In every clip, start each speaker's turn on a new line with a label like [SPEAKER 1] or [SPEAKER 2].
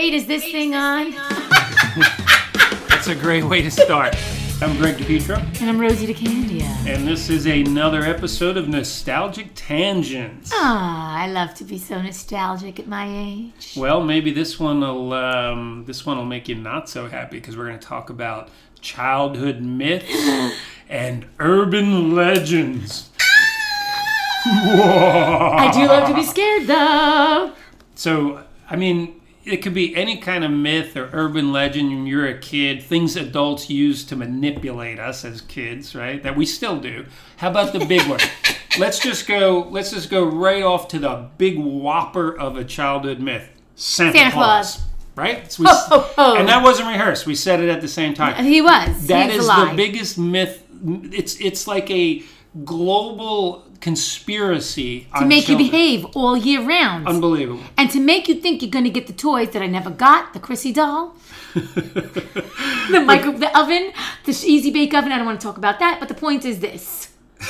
[SPEAKER 1] Wait, is this thing on?
[SPEAKER 2] That's a great way to start. I'm Greg DePietro,
[SPEAKER 1] And I'm Rosie DeCandia.
[SPEAKER 2] and this is another episode of Nostalgic Tangents.
[SPEAKER 1] Ah, I love to be so nostalgic at my age.
[SPEAKER 2] Well, maybe this one will um, this one will make you not so happy because we're going to talk about childhood myths and urban legends.
[SPEAKER 1] I do love to be scared though.
[SPEAKER 2] So, I mean, it could be any kind of myth or urban legend when you're a kid, things adults use to manipulate us as kids, right? That we still do. How about the big one? let's just go let's just go right off to the big whopper of a childhood myth. Santa,
[SPEAKER 1] Santa
[SPEAKER 2] Claus.
[SPEAKER 1] Claus.
[SPEAKER 2] Right? So we,
[SPEAKER 1] Ho, ho, ho.
[SPEAKER 2] And that wasn't rehearsed. We said it at the same time.
[SPEAKER 1] He was.
[SPEAKER 2] That
[SPEAKER 1] He's
[SPEAKER 2] is
[SPEAKER 1] alive.
[SPEAKER 2] the biggest myth. It's it's like a global conspiracy
[SPEAKER 1] to make you behave all year round.
[SPEAKER 2] Unbelievable.
[SPEAKER 1] and to make you think you're going to get the toys that I never got, the Crissy doll, the micro, the oven, the easy bake oven. I don't want to talk about that, but the point is this: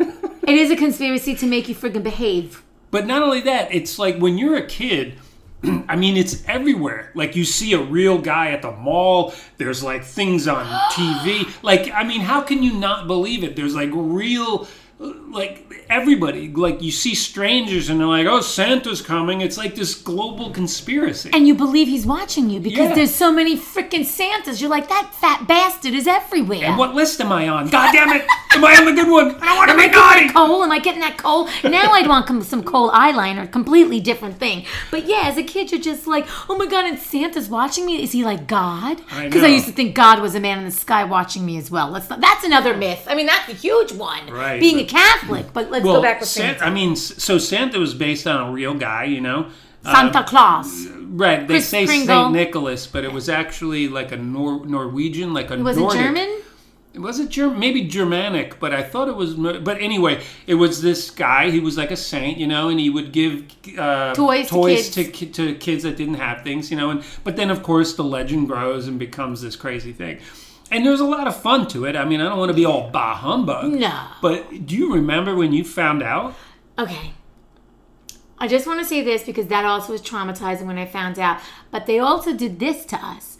[SPEAKER 1] it is a conspiracy to make you friggin' behave.
[SPEAKER 2] But not only that, it's like when you're a kid, I mean, it's everywhere. Like you see a real guy at the mall, there's like things on TV. Like, I mean, how can you not believe it? There's like real, like everybody, like you see strangers and they're like, oh, Santa's coming. It's like this global conspiracy.
[SPEAKER 1] And you believe he's watching you because
[SPEAKER 2] Yeah.
[SPEAKER 1] there's so many freaking Santas. You're like, that fat bastard is everywhere.
[SPEAKER 2] And what list am I on? God damn it! Am I on the good one? I don't want to
[SPEAKER 1] Am I
[SPEAKER 2] be
[SPEAKER 1] getting
[SPEAKER 2] naughty.
[SPEAKER 1] that coal? Am I getting that coal? Now I'd want com- some coal eyeliner, completely different thing. But yeah, as a kid, you're just like, oh my god, and Santa's watching me. Is he like God? Because I,
[SPEAKER 2] know.
[SPEAKER 1] used to think God was a man in the sky watching me as well. Let's not, that's another myth. I mean, that's a huge one.
[SPEAKER 2] Right,
[SPEAKER 1] Being a Catholic, but let's
[SPEAKER 2] Well,
[SPEAKER 1] go back with
[SPEAKER 2] Santa,
[SPEAKER 1] Santa.
[SPEAKER 2] I mean, so Santa was based on a real guy, you know.
[SPEAKER 1] Santa
[SPEAKER 2] Um,
[SPEAKER 1] Claus.
[SPEAKER 2] Right, they
[SPEAKER 1] Kris
[SPEAKER 2] say
[SPEAKER 1] Kringle.
[SPEAKER 2] Saint Nicholas, but it was actually like a Nor- Norwegian, like a
[SPEAKER 1] Was it
[SPEAKER 2] Nordic.
[SPEAKER 1] German?
[SPEAKER 2] Was it German? Maybe Germanic, but I thought it was. But anyway, it was this guy. He was like a saint, you know, and he would give uh,
[SPEAKER 1] Toys to
[SPEAKER 2] toys
[SPEAKER 1] kids.
[SPEAKER 2] to, to kids that didn't have things, you know. And but then of course the legend grows and becomes this crazy thing. And there's a lot of fun to it. I mean, I don't want to be all bah humbug.
[SPEAKER 1] No.
[SPEAKER 2] But do you remember when you found out?
[SPEAKER 1] Okay. I just want to say this because that also was traumatizing when I found out. But they also did this to us.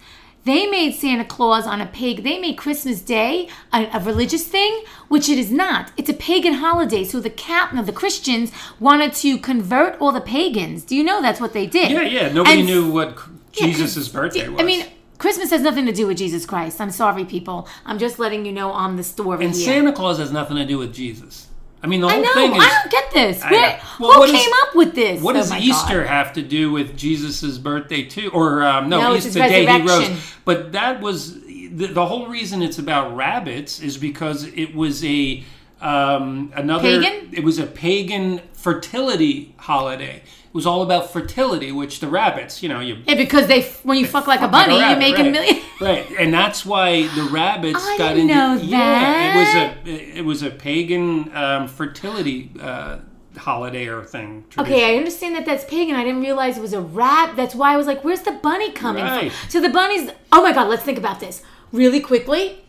[SPEAKER 1] They made Santa Claus on a pig. They made Christmas Day a, a religious thing, which it is not. It's a pagan holiday. So the captain of the Christians wanted to convert all the pagans. Do you know that's what they did?
[SPEAKER 2] Yeah, yeah. Nobody
[SPEAKER 1] And-
[SPEAKER 2] knew what
[SPEAKER 1] Yeah,
[SPEAKER 2] Jesus' birthday was.
[SPEAKER 1] I mean, Christmas has nothing to do with Jesus Christ. I'm sorry, people. I'm just letting you know on the story
[SPEAKER 2] and
[SPEAKER 1] here.
[SPEAKER 2] Santa Claus has nothing to do with Jesus. I mean, the
[SPEAKER 1] I
[SPEAKER 2] whole
[SPEAKER 1] know.
[SPEAKER 2] thing is.
[SPEAKER 1] I don't get this.
[SPEAKER 2] I
[SPEAKER 1] Where.
[SPEAKER 2] Well,
[SPEAKER 1] who came
[SPEAKER 2] is-
[SPEAKER 1] up with this?
[SPEAKER 2] What
[SPEAKER 1] Oh
[SPEAKER 2] does
[SPEAKER 1] my
[SPEAKER 2] Easter
[SPEAKER 1] God.
[SPEAKER 2] have to do with Jesus' birthday too? Or um, no,
[SPEAKER 1] No, it's
[SPEAKER 2] Easter Day he rose. But that was the, the whole reason it's about rabbits is because it was a um, another.
[SPEAKER 1] Pagan?
[SPEAKER 2] It was a pagan fertility holiday. It was all about fertility, which the rabbits, you know, you
[SPEAKER 1] Yeah, because they when you fuck like a bunny,
[SPEAKER 2] rabbit,
[SPEAKER 1] you make
[SPEAKER 2] right.
[SPEAKER 1] a million.
[SPEAKER 2] right, and that's why the rabbits
[SPEAKER 1] I
[SPEAKER 2] got into.
[SPEAKER 1] know
[SPEAKER 2] Yeah, it was a it was a pagan um, fertility uh, holiday or thing.
[SPEAKER 1] Okay, I understand that that's pagan. I didn't realize it was a rab. That's why I was like, "Where's the bunny coming
[SPEAKER 2] Right.
[SPEAKER 1] from?" So the bunnies. Oh my god, let's think about this really quickly.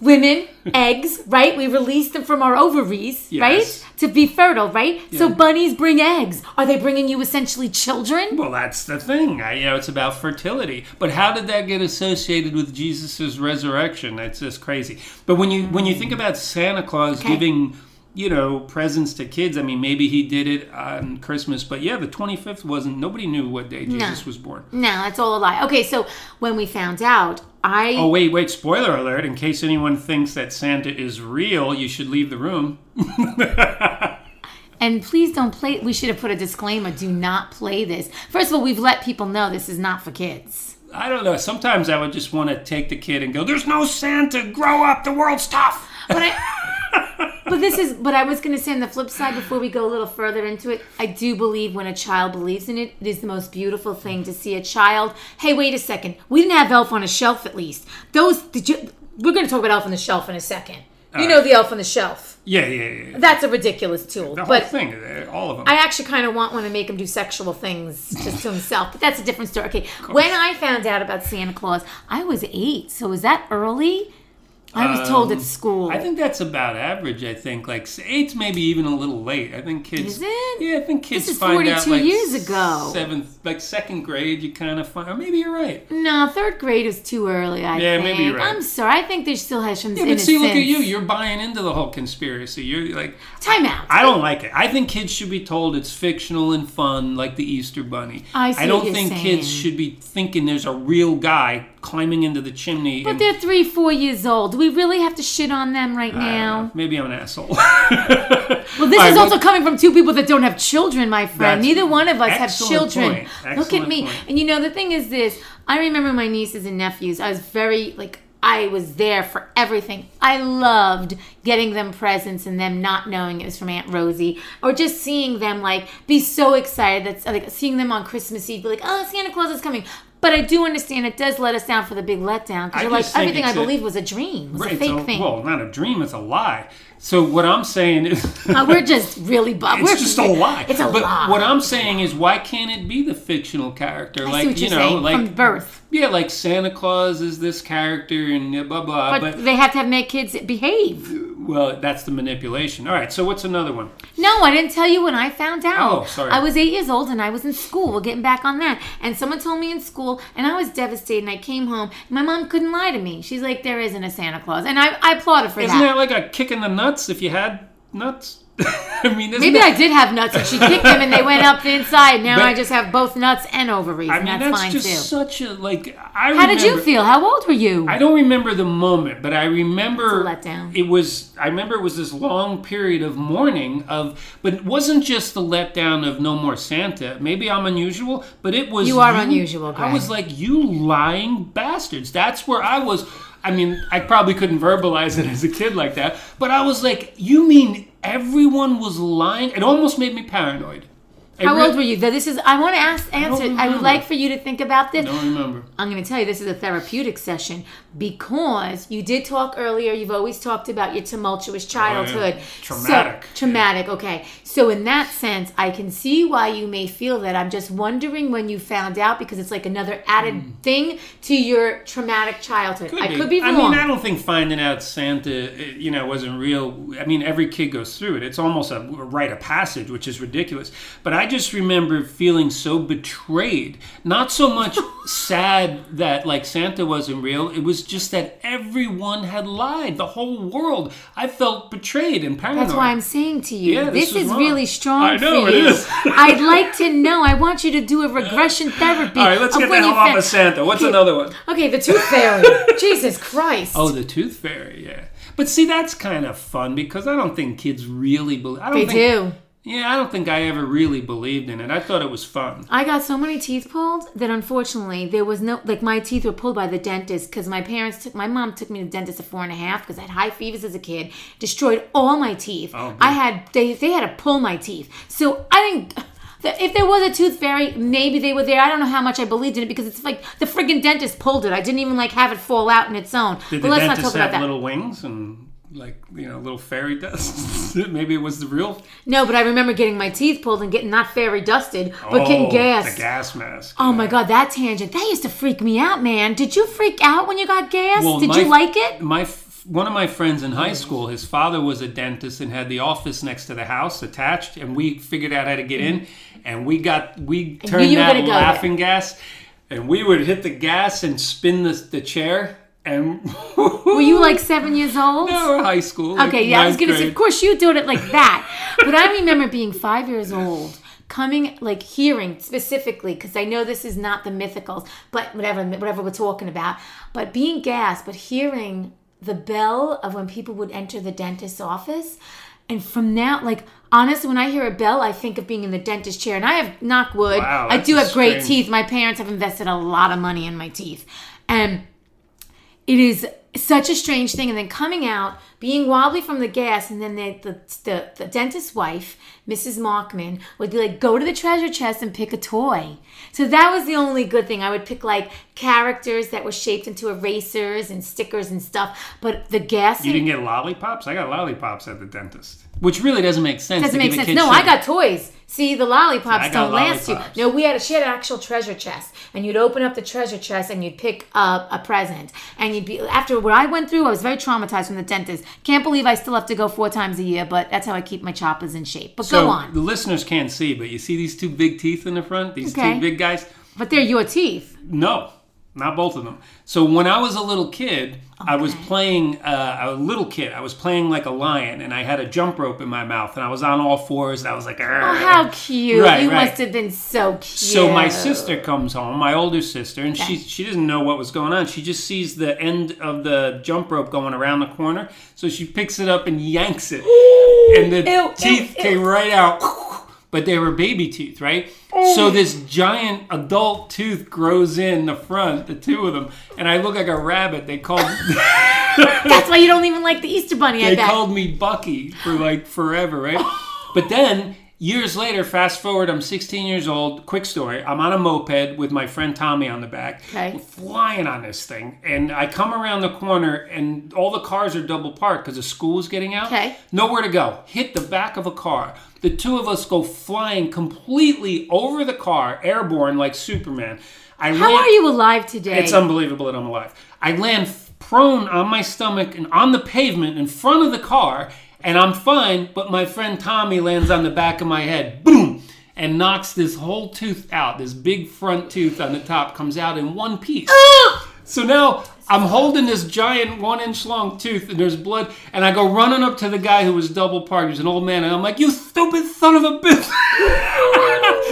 [SPEAKER 1] Women, eggs, right? We release them from our ovaries,
[SPEAKER 2] Yes.
[SPEAKER 1] right, to be fertile, right? So bunnies bring eggs. Are they bringing you essentially children?
[SPEAKER 2] Well, that's the thing. I, you know, it's about fertility. But how did that get associated with Jesus' resurrection? That's just crazy. But when you when you think about Santa Claus
[SPEAKER 1] Okay.
[SPEAKER 2] giving, you know, presents to kids, I mean, maybe he did it on Christmas. But yeah, the twenty fifth wasn't. Nobody knew what day Jesus was born.
[SPEAKER 1] No, that's all a lie. Okay, so when we found out, I
[SPEAKER 2] Oh wait, wait! Spoiler alert! In case anyone thinks that Santa is real, you should leave the room.
[SPEAKER 1] And please don't play. We should have put a disclaimer: do not play this. First of all, we've let people know this is not for kids.
[SPEAKER 2] I don't know. Sometimes I would just want to take the kid and go, "There's no Santa. Grow up. The world's tough."
[SPEAKER 1] But I, but this is. But I was going to say on the flip side, before we go a little further into it, I do believe when a child believes in it, it is the most beautiful thing to see a child. Hey, wait a second. We didn't have Elf on a Shelf at least. Those did you? We're going to talk about Elf on the Shelf in a second. You know the Elf on the Shelf.
[SPEAKER 2] Yeah, yeah, yeah.
[SPEAKER 1] That's a ridiculous tool.
[SPEAKER 2] The whole
[SPEAKER 1] but
[SPEAKER 2] thing, uh, all of them.
[SPEAKER 1] I actually kind of want one to make him do sexual things just to himself, but that's a different story. Okay, when I found out about Santa Claus, I was eight, so was that early? I was told
[SPEAKER 2] Um,
[SPEAKER 1] at school.
[SPEAKER 2] I think that's about average. I think like eight's maybe even a little late. I think kids.
[SPEAKER 1] Is it?
[SPEAKER 2] Yeah, I think kids
[SPEAKER 1] This is
[SPEAKER 2] find out
[SPEAKER 1] 42
[SPEAKER 2] like
[SPEAKER 1] years ago.
[SPEAKER 2] Seventh, like second grade, you kind of find. Or maybe you're right.
[SPEAKER 1] no, third grade is too early. I
[SPEAKER 2] Yeah,
[SPEAKER 1] think.
[SPEAKER 2] maybe you're right.
[SPEAKER 1] I'm sorry. I think there still has some
[SPEAKER 2] Yeah, but
[SPEAKER 1] innocence.
[SPEAKER 2] see, look at you. You're buying into the whole conspiracy. You're like,
[SPEAKER 1] Time out.
[SPEAKER 2] I don't like it. I think kids should be told it's fictional and fun, like the Easter Bunny.
[SPEAKER 1] I see I don't
[SPEAKER 2] think
[SPEAKER 1] saying.
[SPEAKER 2] kids should be thinking there's a real guy climbing into the chimney.
[SPEAKER 1] But
[SPEAKER 2] and-
[SPEAKER 1] they're three, four years old. Do we really have to shit on them right
[SPEAKER 2] I
[SPEAKER 1] now?
[SPEAKER 2] Maybe I'm an asshole.
[SPEAKER 1] Well, this is also coming from two people that don't have children, my friend. Neither one of us have children. Look at me.
[SPEAKER 2] point.
[SPEAKER 1] And you know, the thing is this I remember my nieces and nephews. I was very, like, I was there for everything. I loved getting them presents and them not knowing it was from Aunt Rosie, or just seeing them like be so excited. That's like seeing them on Christmas Eve, be like, "Oh, Santa Claus is coming." But I do understand it does let us down for the big letdown because you're like everything I
[SPEAKER 2] a-
[SPEAKER 1] believed was a dream, was
[SPEAKER 2] Right,
[SPEAKER 1] a fake thing.
[SPEAKER 2] Well, not a dream. It's a lie. So what I'm saying is,
[SPEAKER 1] Uh, we're just really bummed.
[SPEAKER 2] it's
[SPEAKER 1] we're,
[SPEAKER 2] just a lie.
[SPEAKER 1] It's a
[SPEAKER 2] but
[SPEAKER 1] lie.
[SPEAKER 2] what I'm saying is, why can't it be the fictional character?
[SPEAKER 1] I
[SPEAKER 2] like you know,
[SPEAKER 1] saying
[SPEAKER 2] like
[SPEAKER 1] from birth.
[SPEAKER 2] Yeah, like Santa Claus is this character and blah blah.
[SPEAKER 1] But,
[SPEAKER 2] But,
[SPEAKER 1] they have to have make kids behave.
[SPEAKER 2] well, that's the manipulation. All right. So what's another one?
[SPEAKER 1] No, I didn't tell you when I found out.
[SPEAKER 2] Oh, sorry.
[SPEAKER 1] I was eight years old and I was in school. We're getting back on that. And someone told me in school, and I was devastated. And I came home. My mom couldn't lie to me. She's like, "There isn't a Santa Claus," and I, I applauded for
[SPEAKER 2] Isn't
[SPEAKER 1] that.
[SPEAKER 2] that like a kick in the nuts if you had nuts? I mean,
[SPEAKER 1] Maybe
[SPEAKER 2] that,
[SPEAKER 1] I did have nuts, and she kicked them, and they went up the inside. Now
[SPEAKER 2] But-
[SPEAKER 1] I just have both nuts and ovaries,
[SPEAKER 2] I
[SPEAKER 1] and that's,
[SPEAKER 2] that's
[SPEAKER 1] fine
[SPEAKER 2] just
[SPEAKER 1] too.
[SPEAKER 2] such a like. I
[SPEAKER 1] How did you feel? How old were you?
[SPEAKER 2] I don't remember the moment, but I remember
[SPEAKER 1] letdown.
[SPEAKER 2] It was I remember it was this long period of mourning of but it wasn't just the letdown of no more Santa. Maybe I'm unusual, but it was
[SPEAKER 1] You are unusual,
[SPEAKER 2] I was like, you lying bastards. That's where I was I mean, I probably couldn't verbalize it as a kid like that, but I was like, you mean everyone was lying? It almost made me paranoid.
[SPEAKER 1] How
[SPEAKER 2] re-
[SPEAKER 1] old were you? This is. I want to ask. Answer. I would like for you to think about this.
[SPEAKER 2] Don't remember.
[SPEAKER 1] I'm going to tell you this is a therapeutic session because you did talk earlier. You've always talked about your tumultuous childhood.
[SPEAKER 2] Oh, Traumatic.
[SPEAKER 1] So, traumatic. Okay. So in that sense, I can see why you may feel that. I'm just wondering when you found out because it's like another added thing to your traumatic childhood. I could be wrong.
[SPEAKER 2] I mean, I don't think finding out Santa, uh, you know, wasn't real. I mean, every kid goes through it. It's almost a rite of passage, which is ridiculous. But I just remember feeling so betrayed. Not so much sad that like Santa wasn't real. It was just that everyone had lied. The whole world. I felt betrayed and paranoid.
[SPEAKER 1] That's why I'm saying to you,
[SPEAKER 2] Yeah, this
[SPEAKER 1] this, is
[SPEAKER 2] wrong.
[SPEAKER 1] really strong
[SPEAKER 2] I know,
[SPEAKER 1] for
[SPEAKER 2] it
[SPEAKER 1] you.
[SPEAKER 2] is.
[SPEAKER 1] I'd like to know. I want you to do a regression therapy.
[SPEAKER 2] All right, let's get the hell off
[SPEAKER 1] fa-
[SPEAKER 2] of Santa. What's another one?
[SPEAKER 1] Okay, the tooth fairy. Jesus Christ.
[SPEAKER 2] Oh, the Tooth Fairy. Yeah. But see, that's kind of fun because I don't think kids really believe. I don't
[SPEAKER 1] they
[SPEAKER 2] think,
[SPEAKER 1] do.
[SPEAKER 2] Yeah, I don't think I ever really believed in it. I thought it was fun.
[SPEAKER 1] I got so many teeth pulled that unfortunately there was no like my teeth were pulled by the dentist because my parents took my mom took me to the dentist at four and a half because I had high fevers as a kid, destroyed all my teeth.
[SPEAKER 2] Oh,
[SPEAKER 1] I had they they had to pull my teeth, so I didn't. If there was a tooth fairy, maybe they were there. I don't know how much I believed in it because it's like the friggin' dentist pulled it. I didn't even like have it fall out in its own.
[SPEAKER 2] Did
[SPEAKER 1] but
[SPEAKER 2] the
[SPEAKER 1] let's not
[SPEAKER 2] dentist
[SPEAKER 1] talk about
[SPEAKER 2] have
[SPEAKER 1] that.
[SPEAKER 2] little wings and like you know little fairy dust? Maybe it was the real.
[SPEAKER 1] No, but I remember getting my teeth pulled and getting not fairy dusted, but getting
[SPEAKER 2] Oh,
[SPEAKER 1] gassed.
[SPEAKER 2] The gas mask.
[SPEAKER 1] Oh my god, that tangent. That used to freak me out, man. Did you freak out when you got gas?
[SPEAKER 2] Well,
[SPEAKER 1] Did
[SPEAKER 2] my-
[SPEAKER 1] you like it?
[SPEAKER 2] My one of my friends in high school, his father was a dentist and had the office next to the house attached, and we figured out how to get in, and we got we turned that laughing gas, and we would hit the gas and spin the the chair, and
[SPEAKER 1] Were you like seven years old?
[SPEAKER 2] no, high school. like
[SPEAKER 1] Okay, yeah, I was gonna say, of course you doing it like that. but I remember being five years old, coming like hearing specifically because I know this is not the mythicals, but whatever whatever we're talking about. But being gassed, but hearing the bell of when people would enter the dentist's office. And from now, like honestly, when I hear a bell, I think of being in the dentist chair. And I have knock wood.
[SPEAKER 2] Wow,
[SPEAKER 1] I do have great teeth. My parents have invested a lot of money in my teeth, and it is such a strange thing. And then coming out, being wobbly from the gas, and then the the, the, the dentist's wife, Mrs. Markman, would be like, go to the treasure chest and pick a toy. So that was the only good thing. I would pick like characters that were shaped into erasers and stickers and stuff. But the gas
[SPEAKER 2] You didn't get lollipops? I got lollipops at the dentist, which really doesn't make sense.
[SPEAKER 1] doesn't make sense. No, I got toys. See, the lollipops don't last you. No, we had a she had an actual treasure chest, and you'd open up the treasure chest and you'd pick up a present, and you'd be after after what I went through, I was very traumatized from the dentist. Can't believe I still have to go four times a year, but that's how I keep my choppers in shape. But
[SPEAKER 2] So
[SPEAKER 1] go on.
[SPEAKER 2] the listeners can't see, but you see these two big teeth in the front? These
[SPEAKER 1] Okay.
[SPEAKER 2] two big guys?
[SPEAKER 1] But they're your teeth.
[SPEAKER 2] No, not both of them. So when I was a little kid, I was playing uh, a little kid. I was playing like a lion, and I had a jump rope in my mouth, and I was on all fours, and I was like,
[SPEAKER 1] Oh, how cute.
[SPEAKER 2] Right,
[SPEAKER 1] you
[SPEAKER 2] right.
[SPEAKER 1] must have been so cute.
[SPEAKER 2] So my sister comes home, my older sister, and she she doesn't know what was going on. She just sees the end of the jump rope going around the corner, so she picks it up and yanks it, and the
[SPEAKER 1] Ew, ew,
[SPEAKER 2] teeth
[SPEAKER 1] ew.
[SPEAKER 2] came right out. But they were baby teeth, right? Oh. So this giant adult tooth grows in the front, the two of them, and I look like a rabbit. They called
[SPEAKER 1] That's why you don't even like the Easter Bunny, I
[SPEAKER 2] they
[SPEAKER 1] bet.
[SPEAKER 2] called me Bucky for like forever, right? but then years later, fast forward, I'm 16 years old. Quick story: I'm on a moped with my friend Tommy on the back,
[SPEAKER 1] Okay.
[SPEAKER 2] Flying on this thing, and I come around the corner, and all the cars are double parked because the school is getting out.
[SPEAKER 1] Okay.
[SPEAKER 2] nowhere to go. Hit the back of a car. The two of us go flying completely over the car, airborne like Superman. I
[SPEAKER 1] How
[SPEAKER 2] land-
[SPEAKER 1] are you alive today?
[SPEAKER 2] it's unbelievable that I'm alive. I land prone on my stomach and on the pavement in front of the car, and I'm fine. But my friend Tommy lands on the back of my head, boom, and knocks this whole tooth out. This big front tooth on the top comes out in one piece. So now I'm holding this giant one inch long tooth and there's blood, and I go running up to the guy who was double parked. He's an old man, and I'm like, You stupid son of a bitch.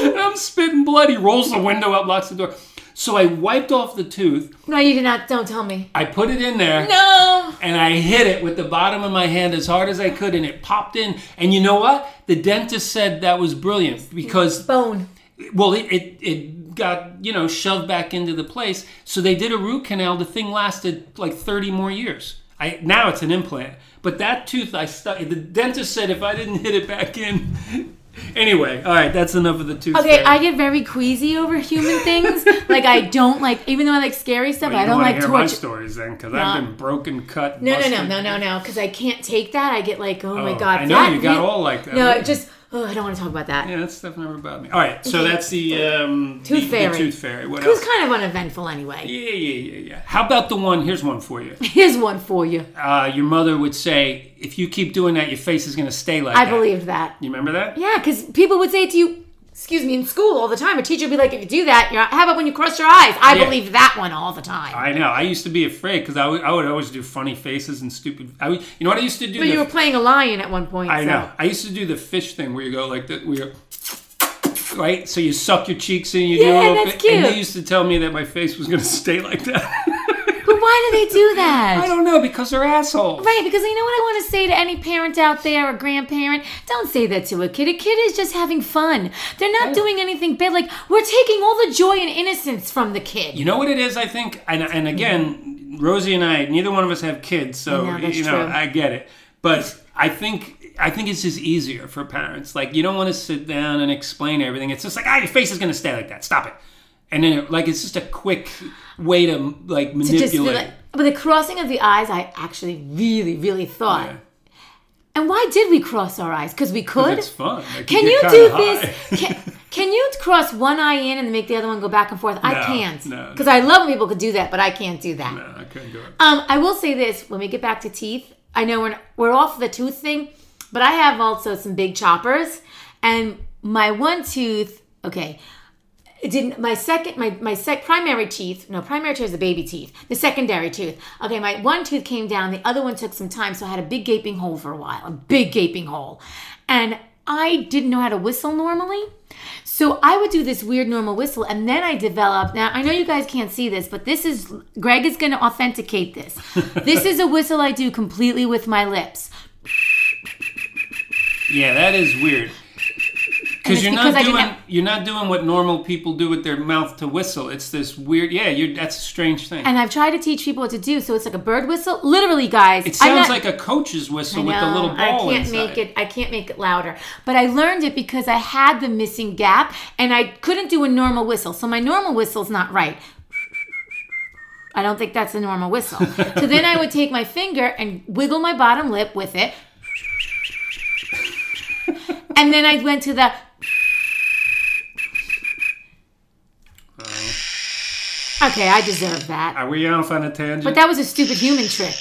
[SPEAKER 2] and I'm spitting blood. He rolls the window up, locks the door. So I wiped off the tooth,
[SPEAKER 1] no, you did not. Don't tell me.
[SPEAKER 2] I put it in there,
[SPEAKER 1] No.
[SPEAKER 2] and I hit it with the bottom of my hand as hard as I could, and it popped in. And you know what? The dentist said that was brilliant because
[SPEAKER 1] Bone.
[SPEAKER 2] Well, it, it, it got, you know, shoved back into the place. So they did a root canal. The thing lasted like 30 more years. I, now it's an implant. But that tooth, I stuck. The dentist said if I didn't hit it back in. anyway, all right, that's enough of the tooth.
[SPEAKER 1] Okay. I get very queasy over human things. like I don't like, even though I like scary stuff,
[SPEAKER 2] Well,
[SPEAKER 1] I don't
[SPEAKER 2] wanna
[SPEAKER 1] like
[SPEAKER 2] hear my stories then, because
[SPEAKER 1] No.
[SPEAKER 2] I've been broken, cut.
[SPEAKER 1] No, no, no, no, no, no, because I can't take that. I get like, oh, my
[SPEAKER 2] Oh,
[SPEAKER 1] god,
[SPEAKER 2] I know
[SPEAKER 1] that
[SPEAKER 2] you got all like that.
[SPEAKER 1] No, it just, oh, I don't want to talk about that.
[SPEAKER 2] Yeah, that stuff never bothered me. All right, so that's the um,
[SPEAKER 1] Tooth
[SPEAKER 2] the,
[SPEAKER 1] fairy.
[SPEAKER 2] The tooth fairy. What
[SPEAKER 1] It was kind of uneventful anyway.
[SPEAKER 2] Yeah, yeah, yeah, yeah. How about the one? Here's one for you.
[SPEAKER 1] Here's one for you.
[SPEAKER 2] uh, your mother would say, if you keep doing that, your face is going to stay like
[SPEAKER 1] I
[SPEAKER 2] that.
[SPEAKER 1] I believed that.
[SPEAKER 2] You remember that?
[SPEAKER 1] Yeah, because people would say to you, excuse me, in school all the time. A teacher would be like, if you do that, you're, how about when you cross your eyes? I
[SPEAKER 2] Yeah.
[SPEAKER 1] believed that one all the time.
[SPEAKER 2] I know. I used to be afraid because I would, I would always do funny faces and stupid. I would, you know what I used to do?
[SPEAKER 1] but you were playing a lion at one point.
[SPEAKER 2] I
[SPEAKER 1] so-
[SPEAKER 2] know. I used to do the fish thing where you go like that. Where you right, so you suck your cheeks in, you do
[SPEAKER 1] Yeah,
[SPEAKER 2] a little
[SPEAKER 1] that's
[SPEAKER 2] bit,
[SPEAKER 1] cute.
[SPEAKER 2] and they used to tell me that my face was going to stay like that.
[SPEAKER 1] Why do they do that?
[SPEAKER 2] I don't know because they're assholes.
[SPEAKER 1] Right, because you know what I want to say to any parent out there or grandparent? Don't say that to a kid. A kid is just having fun. They're not doing anything bad. Like, we're taking all the joy and innocence from the kid.
[SPEAKER 2] You know what it is? I think, and, and again, Rosie and I, neither one of us have kids, so you know,
[SPEAKER 1] true.
[SPEAKER 2] I get it. But I think. I think it's just easier for parents. Like you don't want to sit down and explain everything. It's just like, ah, your face is going to stay like that. Stop it. And then, it, like, it's just a quick way to like
[SPEAKER 1] To just
[SPEAKER 2] manipulate.
[SPEAKER 1] like, but the crossing of the eyes, I actually really, really thought.
[SPEAKER 2] Yeah.
[SPEAKER 1] And why did we cross our eyes? Because we could.
[SPEAKER 2] It's fun. Like,
[SPEAKER 1] Can
[SPEAKER 2] get
[SPEAKER 1] you do
[SPEAKER 2] high.
[SPEAKER 1] this? Can, can you cross one eye in and make the other one go back and forth? I can't.
[SPEAKER 2] no,
[SPEAKER 1] Because
[SPEAKER 2] no.
[SPEAKER 1] I love when people could do that, but I can't do that.
[SPEAKER 2] no, I couldn't do it.
[SPEAKER 1] Um, I will say this: when we get back to teeth, I know we're we're off the tooth thing, but I have also some big choppers, and my one tooth. Okay, it didn't. My second, my my sec primary teeth. No, primary teeth is the baby teeth. The secondary tooth. Okay, my one tooth came down. The other one took some time, so I had a big gaping hole for a while. A big gaping hole, and I didn't know how to whistle normally. So I would do this weird normal whistle, and then I developed. Now I know you guys can't see this, but this is Greg is going to authenticate this. this is a whistle I do completely with my lips.
[SPEAKER 2] Yeah, that is weird. Because you're not doing
[SPEAKER 1] have-
[SPEAKER 2] you're not doing what normal people do with their mouth to whistle. It's this weird. Yeah, you're that's a strange thing.
[SPEAKER 1] And I've tried to teach people what to do, so it's like a bird whistle. Literally, guys,
[SPEAKER 2] it sounds
[SPEAKER 1] not-
[SPEAKER 2] like a coach's whistle
[SPEAKER 1] I
[SPEAKER 2] with the little
[SPEAKER 1] know,
[SPEAKER 2] ball
[SPEAKER 1] I can't
[SPEAKER 2] inside.
[SPEAKER 1] make it. I can't make it louder. But I learned it because I had the missing gap, and I couldn't do a normal whistle. So my normal whistle's not right. I don't think that's a normal whistle. so then I would take my finger and wiggle my bottom lip with it, and then I went to the. Okay, I deserve that.
[SPEAKER 2] Are we off on a tangent?
[SPEAKER 1] But that was a stupid human trick.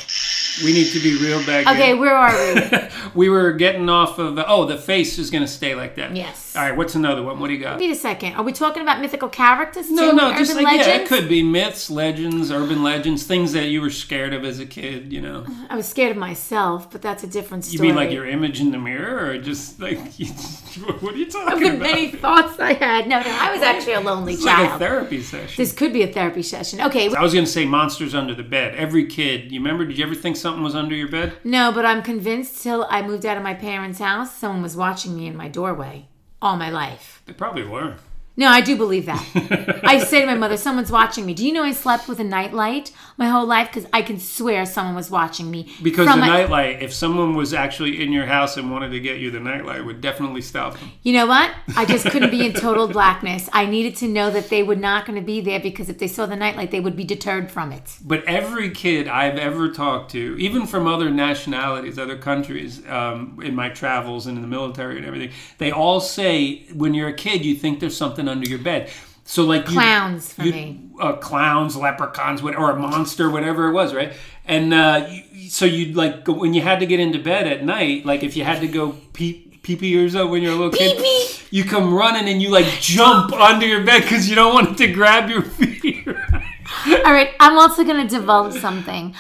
[SPEAKER 2] we need to be real back
[SPEAKER 1] Okay,
[SPEAKER 2] here.
[SPEAKER 1] where are we?
[SPEAKER 2] we were getting off of. Oh, the face is going to stay like that.
[SPEAKER 1] Yes.
[SPEAKER 2] All right. What's another one? What do you got?
[SPEAKER 1] Wait a second. Are we talking about mythical characters too?
[SPEAKER 2] No, no,
[SPEAKER 1] Urban
[SPEAKER 2] just like
[SPEAKER 1] legends?
[SPEAKER 2] yeah, it could be myths, legends, urban legends, things that you were scared of as a kid. You know, uh,
[SPEAKER 1] I was scared of myself, but that's a different story.
[SPEAKER 2] you mean like your image in the mirror, or just like what are you talking of
[SPEAKER 1] the
[SPEAKER 2] about?
[SPEAKER 1] many thoughts I had. No, no, I was actually a lonely
[SPEAKER 2] It's like a therapy session.
[SPEAKER 1] this could be a therapy session. Okay,
[SPEAKER 2] I was going to say monsters under the bed. Every kid, you remember? Did you ever think something was under your bed?
[SPEAKER 1] no, but I'm convinced till I moved out of my parents' house, someone was watching me in my doorway all my life.
[SPEAKER 2] They probably were.
[SPEAKER 1] No, I do believe that. I say to my mother, someone's watching me. Do you know I slept with a nightlight my whole life? Because I can swear someone was watching me.
[SPEAKER 2] Because the nightlight, if someone was actually in your house and wanted to get you, the nightlight would definitely stop them.
[SPEAKER 1] You know what? I just couldn't be in total blackness. I needed to know that they were not going to be there because if they saw the nightlight, they would be deterred from it.
[SPEAKER 2] But every kid I've ever talked to, even from other nationalities, other countries, um, in my travels and in the military and everything, they all say when you're a kid, you think there's something under your bed. So like you-
[SPEAKER 1] Clowns for
[SPEAKER 2] you-
[SPEAKER 1] me.
[SPEAKER 2] uh, clowns, leprechauns, what, or a monster, whatever it was, right? And uh, you, so you'd like go, when you had to get into bed at night, like if you had to go pee pee pee or so when you're a little kid,
[SPEAKER 1] Pee-pee.
[SPEAKER 2] you come running and you like jump under your bed because you don't want it to grab your feet.
[SPEAKER 1] All right, I'm also going to divulge something.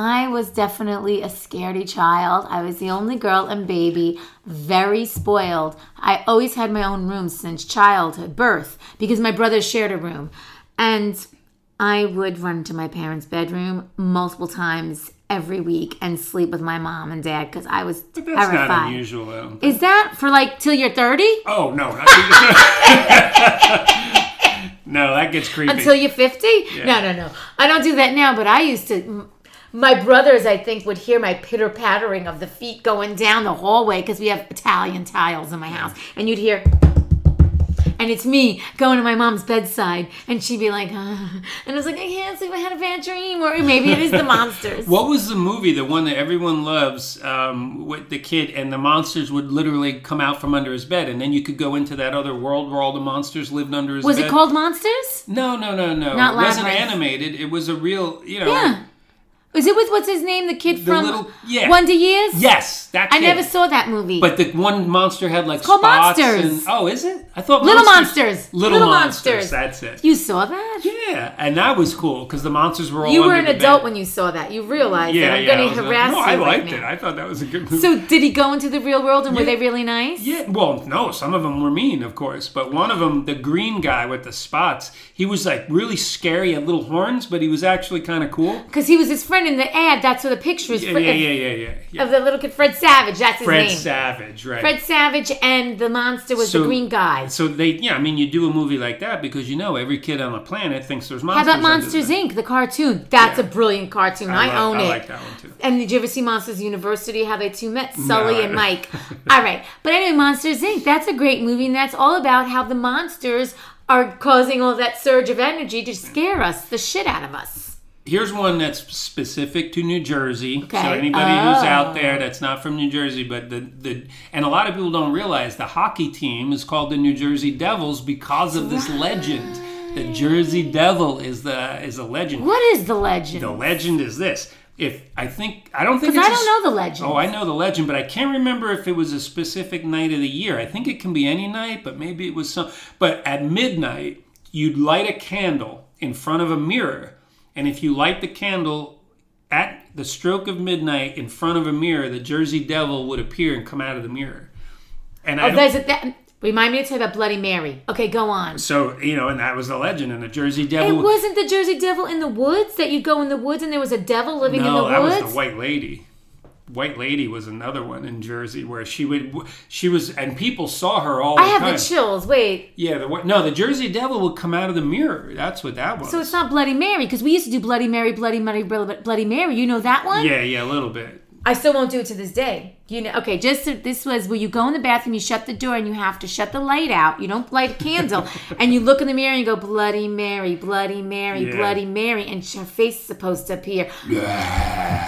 [SPEAKER 1] I was definitely a scaredy child. I was the only girl and baby, very spoiled. I always had my own room since childhood, birth, because my brothers shared a room. And I would run into my parents' bedroom multiple times every week and sleep with my mom and dad because I was
[SPEAKER 2] That's
[SPEAKER 1] terrified.
[SPEAKER 2] not unusual. Don't
[SPEAKER 1] Is that for like till you're 30?
[SPEAKER 2] Oh no! not- no, that gets creepy.
[SPEAKER 1] Until you're 50? No, no, no. I don't do that now, but I used to. My brothers, I think, would hear my pitter pattering of the feet going down the hallway because we have Italian tiles in my house. And you'd hear. And it's me going to my mom's bedside, and she'd be like, "Ah." and I was like, I can't sleep. I had a bad dream, or maybe it is the monsters.
[SPEAKER 2] what was the movie, the one that everyone loves, um, with the kid and the monsters would literally come out from under his bed, and then you could go into that other world where all the monsters lived under his
[SPEAKER 1] Was
[SPEAKER 2] bed?
[SPEAKER 1] it called Monsters?
[SPEAKER 2] No, no, no, no.
[SPEAKER 1] Not
[SPEAKER 2] it wasn't
[SPEAKER 1] Labyrinth.
[SPEAKER 2] animated. It was a real, you know.
[SPEAKER 1] Yeah. Was it with what's his name? The kid from
[SPEAKER 2] little- yeah.
[SPEAKER 1] Wonder Years?
[SPEAKER 2] Yes, that.
[SPEAKER 1] I
[SPEAKER 2] kid.
[SPEAKER 1] never saw that movie.
[SPEAKER 2] But the one monster had like
[SPEAKER 1] called
[SPEAKER 2] spots
[SPEAKER 1] Monsters.
[SPEAKER 2] and oh, is it? I thought
[SPEAKER 1] Little
[SPEAKER 2] monsters,
[SPEAKER 1] Monsters.
[SPEAKER 2] Little,
[SPEAKER 1] Little
[SPEAKER 2] monsters.
[SPEAKER 1] Monsters.
[SPEAKER 2] That's it.
[SPEAKER 1] you saw that?
[SPEAKER 2] Yeah, and that was cool because the monsters were all.
[SPEAKER 1] You were an adult
[SPEAKER 2] bed.
[SPEAKER 1] when you saw that. You realized
[SPEAKER 2] Yeah,
[SPEAKER 1] that I'm
[SPEAKER 2] yeah.
[SPEAKER 1] Going to
[SPEAKER 2] like,
[SPEAKER 1] harass
[SPEAKER 2] no,
[SPEAKER 1] you
[SPEAKER 2] I
[SPEAKER 1] right
[SPEAKER 2] liked
[SPEAKER 1] now.
[SPEAKER 2] it. I thought that was a good movie.
[SPEAKER 1] So did he go into the real world and were they really nice?
[SPEAKER 2] Yeah, well, no, some of them were mean, of course, but one of them, the green guy with the spots, he was like really scary, and little horns, but he was actually kind of cool.
[SPEAKER 1] Because he was his friend in the ad. That's where the picture is
[SPEAKER 2] Yeah,
[SPEAKER 1] Fred-
[SPEAKER 2] yeah, yeah, yeah, yeah.
[SPEAKER 1] of the little kid, Fred Savage. That's his
[SPEAKER 2] Fred
[SPEAKER 1] name.
[SPEAKER 2] Savage, right?
[SPEAKER 1] Fred Savage and the monster was the green guy.
[SPEAKER 2] So they, yeah, I mean, you do a movie like that because you know every kid on the planet thinks there's monsters.
[SPEAKER 1] How
[SPEAKER 2] about
[SPEAKER 1] Monsters Inc., the cartoon? That's a brilliant cartoon. I, own
[SPEAKER 2] I
[SPEAKER 1] it.
[SPEAKER 2] like that one too.
[SPEAKER 1] And did you ever see Monsters University? How they two met, Sully and Mike. all right, but anyway, Monsters Inc. That's a great movie, and that's all about how the monsters are causing all that surge of energy to scare us, the shit out of us.
[SPEAKER 2] Here's one that's specific to New Jersey.
[SPEAKER 1] Okay.
[SPEAKER 2] So anybody who's
[SPEAKER 1] Oh.
[SPEAKER 2] out there that's not from New Jersey, but the, the and a lot of people don't realize the hockey team is called the New Jersey Devils because of this legend. The Jersey Devil is the is a legend.
[SPEAKER 1] What is the legend?
[SPEAKER 2] The legend is this. If I think I don't think
[SPEAKER 1] Because
[SPEAKER 2] it's
[SPEAKER 1] I
[SPEAKER 2] a
[SPEAKER 1] don't know the legend.
[SPEAKER 2] Oh, I know the legend, but I can't remember if it was a specific night of the year. I think it can be any night, but maybe it was some. But at midnight, you'd light a candle in front of a mirror, and if you light the candle at the stroke of midnight in front of a mirror, the Jersey Devil would appear and come out of the mirror. And
[SPEAKER 1] Oh, there's a, that, remind me to tell you about Bloody Mary. Okay, go on.
[SPEAKER 2] so you know, and that was the legend, and the Jersey Devil.
[SPEAKER 1] It wasn't the Jersey Devil in the woods that you go in the woods and there was a devil living in the woods.
[SPEAKER 2] No, that was the White Lady. White Lady was another one in Jersey where she would she was and people saw her all the
[SPEAKER 1] I have
[SPEAKER 2] time.
[SPEAKER 1] the chills. Wait,
[SPEAKER 2] yeah, the no, the Jersey Devil would come out of the mirror. That's what that was.
[SPEAKER 1] so it's not Bloody Mary because we used to do Bloody Mary, Bloody Mary, Bloody Mary. You know that one?
[SPEAKER 2] yeah, yeah, a little bit.
[SPEAKER 1] I still won't do it to this day. You know, okay, just so- this was where you go in the bathroom, you shut the door, and you have to shut the light out. You don't light a candle, and you look in the mirror and you go, Bloody Mary, Bloody Mary,
[SPEAKER 2] Yeah.
[SPEAKER 1] Bloody Mary, and her face is supposed to appear.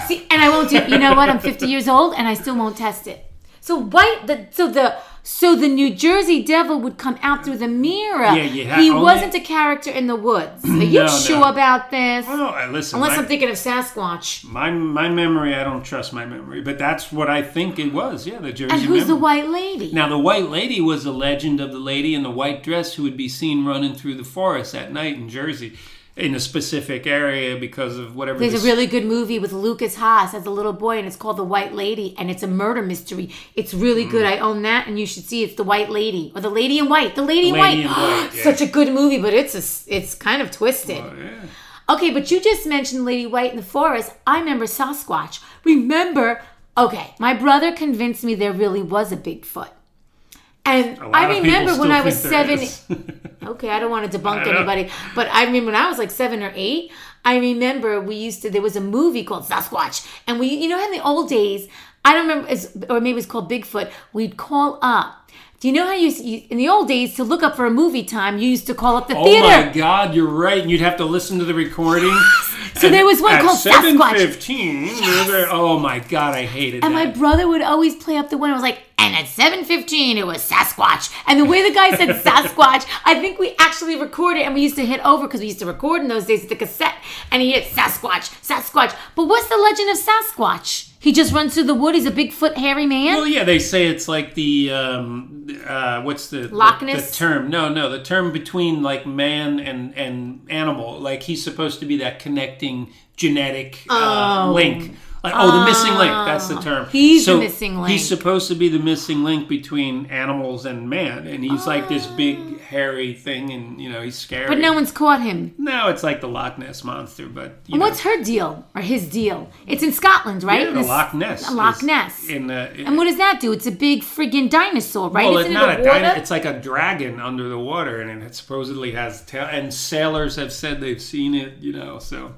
[SPEAKER 1] See, and I won't do. You know what? I'm 50 years old, and I still won't test it. So why the so the So the New Jersey Devil would come out through the mirror.
[SPEAKER 2] Yeah, had
[SPEAKER 1] he
[SPEAKER 2] only-
[SPEAKER 1] wasn't a character in the woods. Are you
[SPEAKER 2] No, no.
[SPEAKER 1] sure about this?
[SPEAKER 2] Oh, I listen.
[SPEAKER 1] Unless
[SPEAKER 2] my,
[SPEAKER 1] I'm thinking of Sasquatch.
[SPEAKER 2] my my memory, I don't trust my memory, but that's what I think it was. Yeah, the Jersey.
[SPEAKER 1] And who's the white lady?
[SPEAKER 2] Now, the white lady was a legend of the lady in the white dress who would be seen running through the forest at night in Jersey, in a specific area because of whatever.
[SPEAKER 1] There's a really good movie with Lukas Haas as a little boy, and it's called The White Lady, and it's a murder mystery. It's really
[SPEAKER 2] Hmm.
[SPEAKER 1] good. I own that, and you should see. It's The White Lady or The Lady in White. The Lady in
[SPEAKER 2] Lady
[SPEAKER 1] White.
[SPEAKER 2] in White, yeah.
[SPEAKER 1] Such a good movie, but it's a, it's kind of twisted.
[SPEAKER 2] Oh, yeah.
[SPEAKER 1] Okay, but you just mentioned Lady White in the forest. I remember Sasquatch. Remember? Okay, my brother convinced me there really was a Bigfoot. And I remember when I was seven. Okay, I don't want to debunk anybody, but I remember when I was like seven or eight. I remember we used to. There was a movie called Sasquatch, and we, you know, in the old days, I don't remember, it's, or maybe it was called Bigfoot. We'd call up. Do you know how you, you in the old days to look up for a movie time? You used to call up the
[SPEAKER 2] Oh
[SPEAKER 1] theater.
[SPEAKER 2] Oh my God, you're right. And you'd have to listen to the recording.
[SPEAKER 1] So there was one called Sasquatch.
[SPEAKER 2] 7:15, Oh my God, I hated that.
[SPEAKER 1] And my brother would always play up the one. I was like, and at 7.15, it was Sasquatch. And the way the guy said Sasquatch, I think we actually recorded and we used to hit over because we used to record in those days with the cassette. And he hit Sasquatch, Sasquatch. But what's the legend of Sasquatch? He just runs through the wood. He's a Bigfoot hairy man.
[SPEAKER 2] Well, yeah, they say it's like the um, uh, what's the
[SPEAKER 1] Loch
[SPEAKER 2] the, the term? No, no, the term between like man and and animal. Like he's supposed to be that connecting genetic uh, link. Like oh, the missing link. Ah. That's the term.
[SPEAKER 1] He's the missing link.
[SPEAKER 2] He's supposed to be the missing link between animals and man, and he's like this ah. big hairy thing, and you know he's scary.
[SPEAKER 1] but no one's caught him.
[SPEAKER 2] no, it's like the Loch Ness monster, but you
[SPEAKER 1] And
[SPEAKER 2] know,
[SPEAKER 1] what's her deal or his deal? It's in Scotland, right?
[SPEAKER 2] yeah, the Loch Ness.
[SPEAKER 1] Loch Ness.
[SPEAKER 2] In the
[SPEAKER 1] and what does that do? It's a big friggin' dinosaur, right?
[SPEAKER 2] Well,
[SPEAKER 1] Isn't
[SPEAKER 2] it's
[SPEAKER 1] it
[SPEAKER 2] not
[SPEAKER 1] a
[SPEAKER 2] a
[SPEAKER 1] water?
[SPEAKER 2] It's like a dragon under the water, and it supposedly has tail. And sailors have said they've seen it. You know, so.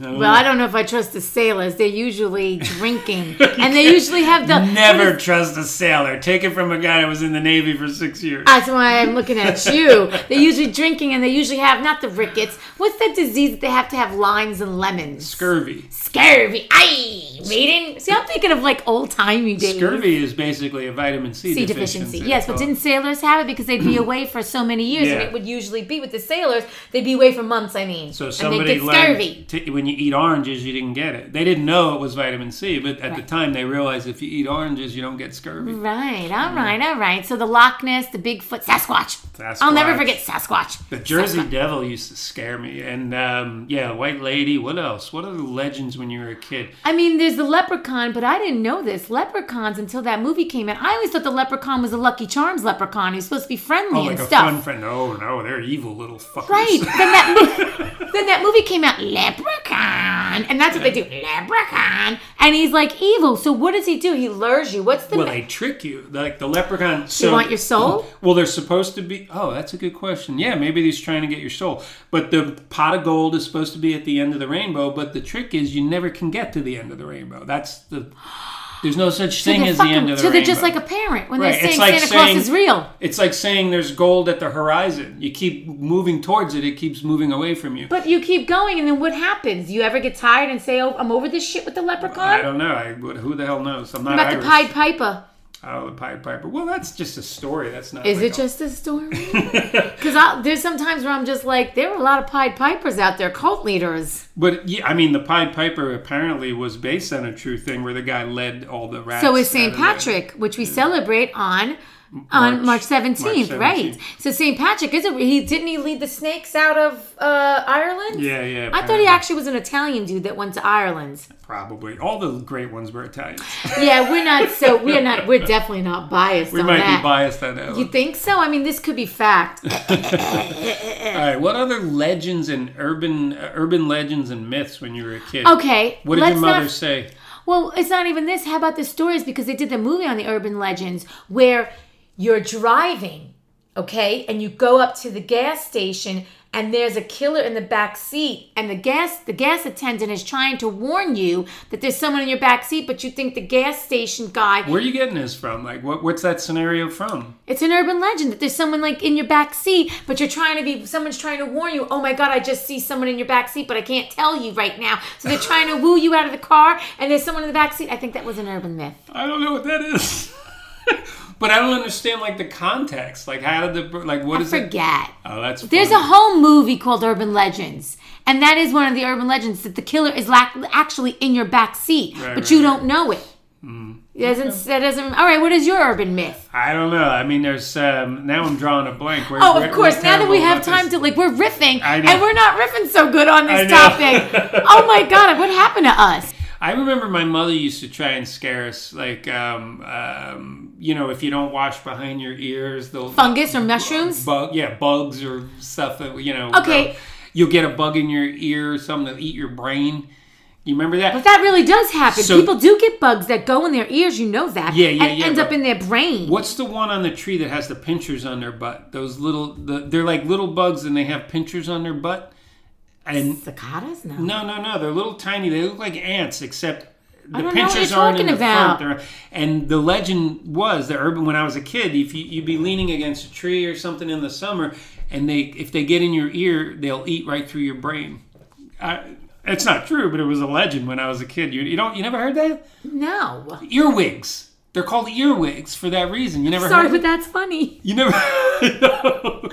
[SPEAKER 2] Don't
[SPEAKER 1] Well. I don't know if I trust the sailors. They're usually drinking, and they usually have the
[SPEAKER 2] Never trust a sailor. Take it from a guy that was in the navy for six years.
[SPEAKER 1] That's why I'm looking at you. They're usually drinking, and they usually have not the rickets. What's that disease that they have to have limes and lemons?
[SPEAKER 2] Scurvy.
[SPEAKER 1] Scurvy. Aye, maiden. See, I'm thinking of like old timey days.
[SPEAKER 2] Scurvy is basically a vitamin C,
[SPEAKER 1] C
[SPEAKER 2] deficiency.
[SPEAKER 1] deficiency. Yes, but didn't sailors have it because they'd be away for so many years, and it would usually be with the sailors. They'd be away for months. I mean,
[SPEAKER 2] So
[SPEAKER 1] and
[SPEAKER 2] somebody
[SPEAKER 1] they get scurvy.
[SPEAKER 2] When you eat oranges, you didn't get it. They didn't know it was vitamin C, but at the time they realized if you eat oranges, you don't get scurvy.
[SPEAKER 1] Right, all right, all right. So the Loch Ness, the Bigfoot, Sasquatch.
[SPEAKER 2] Sasquatch.
[SPEAKER 1] I'll never forget Sasquatch.
[SPEAKER 2] The Jersey Devil used to scare me, and um, yeah, White Lady. What else? What are the legends when you were a kid?
[SPEAKER 1] I mean, there's the leprechaun, but I didn't know this. Leprechauns until that movie came out. I always thought the leprechaun was a Lucky Charms leprechaun who's supposed to be friendly
[SPEAKER 2] Oh, like
[SPEAKER 1] and
[SPEAKER 2] a
[SPEAKER 1] stuff.
[SPEAKER 2] fun friend. No, no, they're evil little fuckers.
[SPEAKER 1] Right. then that then that movie came out, Leprechaun, and that's what they do, Leprechaun, and he's like evil. So what does he do? He lures you. What's the?
[SPEAKER 2] well,
[SPEAKER 1] ma-
[SPEAKER 2] they trick you. Like the leprechaun.
[SPEAKER 1] you want your soul?
[SPEAKER 2] Well, they're supposed to be. Oh, that's a good question. Yeah, maybe he's trying to get your soul. But the pot of gold is supposed to be at the end of the rainbow. But the trick is, you never can get to the end of the rainbow. That's the. There's no such thing as the end of the
[SPEAKER 1] so
[SPEAKER 2] rainbow.
[SPEAKER 1] they're just like a parent when
[SPEAKER 2] Right,
[SPEAKER 1] they're saying
[SPEAKER 2] like
[SPEAKER 1] Santa Claus is real.
[SPEAKER 2] It's like saying there's gold at the horizon. You keep moving towards it, it keeps moving away from you.
[SPEAKER 1] But you keep going, and then what happens? You ever get tired and say, "Oh, I'm over this shit with the leprechaun"?
[SPEAKER 2] I don't know. I, what- who the hell knows? I'm not
[SPEAKER 1] About
[SPEAKER 2] Irish.
[SPEAKER 1] the Pied Piper.
[SPEAKER 2] Oh, the Pied Piper. Well, that's just a story. That's not.
[SPEAKER 1] Is
[SPEAKER 2] like
[SPEAKER 1] it
[SPEAKER 2] a-
[SPEAKER 1] just a story? Because there's some times where I'm just like, there were a lot of Pied Pipers out there, cult leaders.
[SPEAKER 2] But yeah, I mean, the Pied Piper apparently was based on a true thing where the guy led all the rats.
[SPEAKER 1] So is St.
[SPEAKER 2] of.
[SPEAKER 1] Patrick, which we celebrate on on March
[SPEAKER 2] March-
[SPEAKER 1] 17th, right? So St. Patrick is it? He didn't he lead the snakes out of uh, Ireland?
[SPEAKER 2] Yeah, yeah.
[SPEAKER 1] I thought he actually was an Italian dude that went to Ireland.
[SPEAKER 2] probably all the great ones were Italians.
[SPEAKER 1] Yeah, we're not. So we're not. We're definitely not biased
[SPEAKER 2] we might
[SPEAKER 1] that.
[SPEAKER 2] be biased on that.
[SPEAKER 1] You think so? I mean, this could be fact.
[SPEAKER 2] All right. What other legends and urban uh, urban legends and myths when you were a kid?
[SPEAKER 1] Okay,
[SPEAKER 2] What did your mother
[SPEAKER 1] not
[SPEAKER 2] say?
[SPEAKER 1] Well, it's not even this. How about the stories? Because they did the movie on the urban legends where you're driving, okay, and you go up to the gas station and there's a killer in the back seat and the gas the gas attendant is trying to warn you that there's someone in your back seat but you think the gas station guy
[SPEAKER 2] Where are you getting this from? Like, what, what's that scenario from?
[SPEAKER 1] it's an urban legend that there's someone like in your back seat but you're trying to be someone's trying to warn you oh my god i just see someone in your back seat but i can't tell you right now so they're trying to woo you out of the car and there's someone in the back seat i think that was an urban myth
[SPEAKER 2] I don't know what that is. But I don't understand like the context. Like how did the like what
[SPEAKER 1] I
[SPEAKER 2] is it?
[SPEAKER 1] forget.
[SPEAKER 2] Oh, that's
[SPEAKER 1] There's a whole movie called Urban Legends. And that is one of the urban legends that the killer is lac- actually in your back seat,
[SPEAKER 2] Right,
[SPEAKER 1] but
[SPEAKER 2] right,
[SPEAKER 1] you
[SPEAKER 2] right.
[SPEAKER 1] don't know it. It doesn't. That doesn't. All right. What is your urban myth?
[SPEAKER 2] I don't know. I mean, there's um, now I'm drawing a blank. We're,
[SPEAKER 1] Oh,
[SPEAKER 2] we're-
[SPEAKER 1] of course. Now that we have time
[SPEAKER 2] this.
[SPEAKER 1] to like, we're riffing, and we're not riffing so good on this topic. oh my god! What happened to us?
[SPEAKER 2] I remember my mother used to try and scare us, like, um, um, you know, if you don't wash behind your ears, they'll
[SPEAKER 1] Fungus or mushrooms?
[SPEAKER 2] bug, yeah, bugs or stuff that you know.
[SPEAKER 1] Okay.
[SPEAKER 2] they'll- You'll get a bug in your ear or something that eat your brain. You remember that?
[SPEAKER 1] But that really does happen.
[SPEAKER 2] So-
[SPEAKER 1] People do get bugs that go in their ears. You know that.
[SPEAKER 2] Yeah, yeah,
[SPEAKER 1] and
[SPEAKER 2] yeah,
[SPEAKER 1] ends up in their brain.
[SPEAKER 2] What's the one on the tree that has the pinchers on their butt? Those little, the, they're like little bugs and they have pinchers on their butt. And
[SPEAKER 1] Cicadas? No.
[SPEAKER 2] no, no, no, they're little tiny. They look like ants, except the
[SPEAKER 1] don't know what
[SPEAKER 2] pinchers aren't in the
[SPEAKER 1] about.
[SPEAKER 2] front. They're, and the legend was the urban when I was a kid, if you, you'd be leaning against a tree or something in the summer, and they if they get in your ear, they'll eat right through your brain. I, it's not true, but it was a legend when I was a kid. You, you don't you never heard that?
[SPEAKER 1] No.
[SPEAKER 2] Earwigs. They're called earwigs for that reason. You never
[SPEAKER 1] Sorry, but that's funny.
[SPEAKER 2] You never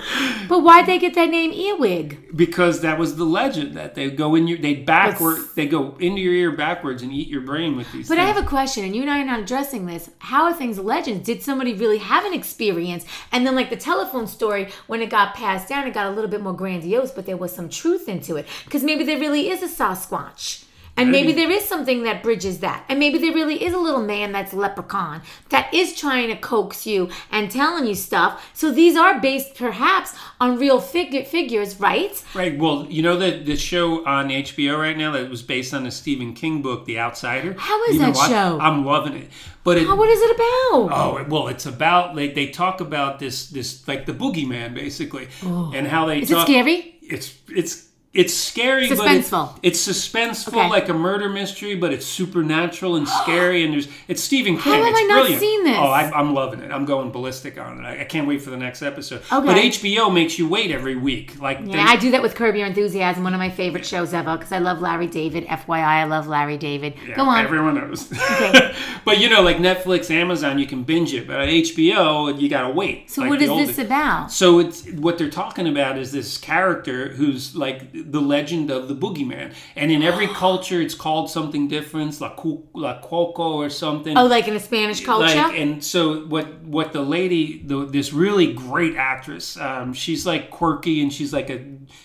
[SPEAKER 1] But why'd they get that name earwig?
[SPEAKER 2] because that was the legend that they go in your they backward they go into your ear backwards and eat your brain with these
[SPEAKER 1] But I have a question, and you and I are not addressing this. How are things legends? Did somebody really have an experience? And then, like the telephone story, when it got passed down, it got a little bit more grandiose, but there was some truth into it. Because maybe there really is a Sasquatch. And maybe
[SPEAKER 2] Maybe.
[SPEAKER 1] there is something that bridges that. And maybe there really is a little man that's leprechaun that is trying to coax you and telling you stuff. So these are based perhaps on real figure, figures, right?
[SPEAKER 2] Right. Well, you know the the show on HBO right now that was based on the Stephen King book, The Outsider.
[SPEAKER 1] How is
[SPEAKER 2] You
[SPEAKER 1] that show?
[SPEAKER 2] I'm loving it. But it,
[SPEAKER 1] Oh, what is it about?
[SPEAKER 2] Oh well, it's about like they talk about this this like the boogeyman basically, and how they
[SPEAKER 1] is it scary?
[SPEAKER 2] It's it's it's scary,
[SPEAKER 1] Suspenseful.
[SPEAKER 2] but it's, it's suspenseful
[SPEAKER 1] Okay.
[SPEAKER 2] like a murder mystery, but it's supernatural and scary. And there's it's Stephen King.
[SPEAKER 1] How have
[SPEAKER 2] it's
[SPEAKER 1] I not
[SPEAKER 2] brilliant.
[SPEAKER 1] seen this?
[SPEAKER 2] Oh, I, I'm loving it. I'm going ballistic on it. I, I can't wait for the next episode.
[SPEAKER 1] Okay.
[SPEAKER 2] But HBO makes you wait every week. Like
[SPEAKER 1] Yeah, I do that with Curb Your Enthusiasm, one of my favorite shows ever, because I love Larry David. FYI, I love Larry David.
[SPEAKER 2] Yeah,
[SPEAKER 1] Go on.
[SPEAKER 2] Everyone knows. Okay. but you know, like Netflix, Amazon, you can binge it, but on HBO, you gotta wait.
[SPEAKER 1] so
[SPEAKER 2] like
[SPEAKER 1] what is this about?
[SPEAKER 2] So it's what they're talking about is this character who's like the legend of the boogeyman, and in every culture it's called something different, la, cu- la coco or something.
[SPEAKER 1] Oh, like in a Spanish culture?
[SPEAKER 2] Like, and so what? What the lady, the, this really great actress, um, she's like quirky and she's like a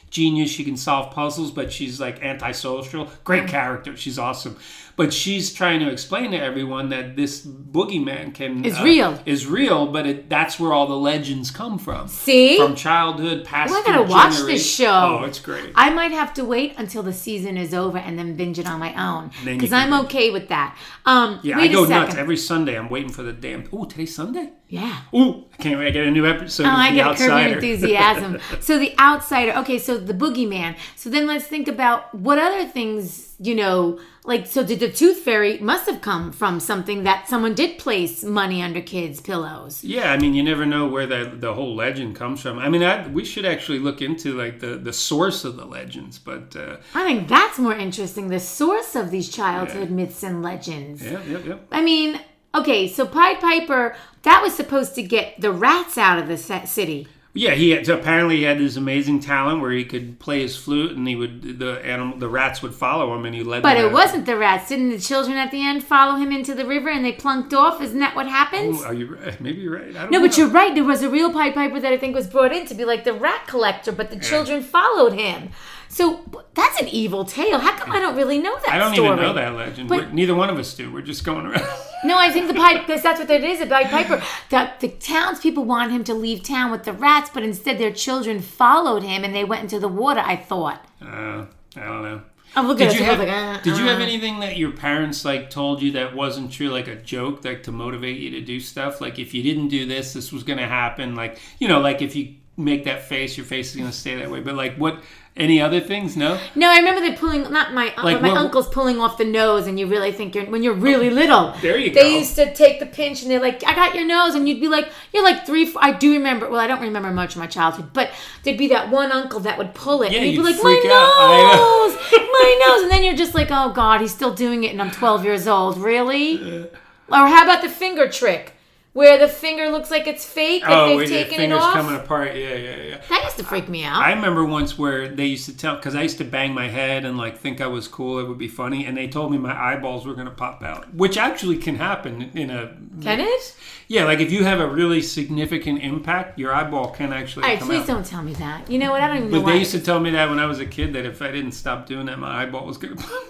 [SPEAKER 2] genius. She can solve puzzles, but she's like antisocial. Great character. She's awesome. But she's trying to explain to everyone that this boogeyman can
[SPEAKER 1] Is
[SPEAKER 2] uh,
[SPEAKER 1] real.
[SPEAKER 2] Is real, but it, that's where all the legends come from.
[SPEAKER 1] See?
[SPEAKER 2] From childhood past.
[SPEAKER 1] Well, I gotta watch this show.
[SPEAKER 2] Oh, it's great.
[SPEAKER 1] I might have to wait until the season is over and then binge it on my own. Because I'm
[SPEAKER 2] binge
[SPEAKER 1] okay with that. Um,
[SPEAKER 2] yeah, I go nuts every Sunday. I'm waiting for the damn. Oh, today's Sunday.
[SPEAKER 1] Yeah.
[SPEAKER 2] Ooh, I can't wait. I get a new episode
[SPEAKER 1] Oh, I get curb enthusiasm. so the outsider. Okay, so the boogeyman. So then let's think about what other things you know. Like, so did the tooth fairy must have come from something that someone did place money under kids' pillows.
[SPEAKER 2] Yeah, I mean, you never know where the the whole legend comes from. I mean, I, we should actually look into like the the source of the legends, but uh,
[SPEAKER 1] I think that's more interesting. The source of these childhood myths and legends.
[SPEAKER 2] yeah, yeah, yeah.
[SPEAKER 1] I mean, okay, so Pied Piper that was supposed to get the rats out of the ci- city.
[SPEAKER 2] Yeah, he had, apparently he had this amazing talent where he could play his flute, and he would the animal the rats would follow him, and he led. Them.
[SPEAKER 1] But it
[SPEAKER 2] out.
[SPEAKER 1] wasn't the rats. Didn't the children at the end follow him into the river and they plunked off? Isn't that what happens?
[SPEAKER 2] Ooh, Are you right? Maybe you're right. I don't
[SPEAKER 1] No,
[SPEAKER 2] know.
[SPEAKER 1] but you're right. There was a real Pied Piper that I think was brought in to be like the rat collector, but the children followed him. So that's an evil tale. How come I don't really know that
[SPEAKER 2] I don't
[SPEAKER 1] story?
[SPEAKER 2] even know that legend.
[SPEAKER 1] But-
[SPEAKER 2] We're- neither one of us do. We're just going around.
[SPEAKER 1] No, I think the Pied because that's what it is. A Pied Piper. That the townspeople want him to leave town with the rats, but instead their children followed him and they went into the water. I thought.
[SPEAKER 2] Uh, I don't know.
[SPEAKER 1] I'm looking
[SPEAKER 2] Did
[SPEAKER 1] at
[SPEAKER 2] you, have,
[SPEAKER 1] like, uh,
[SPEAKER 2] did you have
[SPEAKER 1] uh.
[SPEAKER 2] anything that your parents like told you that wasn't true, like a joke, like to motivate you to do stuff? Like if you didn't do this, this was going to happen. Like you know, like if you make that face, your face is going to stay that way. But like what? Any other things? No.
[SPEAKER 1] No, I remember they pulling not my
[SPEAKER 2] uh,
[SPEAKER 1] Like, my
[SPEAKER 2] what-
[SPEAKER 1] uncle's pulling off the nose, and you really think you're when you're oh, really little.
[SPEAKER 2] There you
[SPEAKER 1] They
[SPEAKER 2] go.
[SPEAKER 1] used to take the pinch, and they're like, "I got your nose," and you'd be like, "You're like three. Four. I do remember. Well, I don't remember much of my childhood, but there'd be that one uncle that would pull it,
[SPEAKER 2] Yeah,
[SPEAKER 1] and you'd be
[SPEAKER 2] you'd
[SPEAKER 1] like, "My
[SPEAKER 2] out.
[SPEAKER 1] Nose, my nose," and then you're just like, "Oh God, he's still doing it," and I'm 12 years old. Really? Or how about the finger trick? Where the finger looks like it's fake if
[SPEAKER 2] oh,
[SPEAKER 1] they've
[SPEAKER 2] wait, the
[SPEAKER 1] taken it
[SPEAKER 2] fingers
[SPEAKER 1] off.
[SPEAKER 2] coming apart. Yeah, yeah, yeah.
[SPEAKER 1] That used to freak me out.
[SPEAKER 2] I remember once where they used to tell because I used to bang my head and like think I was cool. It would be funny, and they told me my eyeballs were going to pop out, which actually can happen in a.
[SPEAKER 1] Can it?
[SPEAKER 2] Yeah, like if you have a really significant impact, your eyeball can actually
[SPEAKER 1] All right,
[SPEAKER 2] come
[SPEAKER 1] please
[SPEAKER 2] out.
[SPEAKER 1] don't tell me that. You know what? I don't even know
[SPEAKER 2] But
[SPEAKER 1] why.
[SPEAKER 2] they used to tell me that when I was a kid that if I didn't stop doing that, my eyeball was going to pop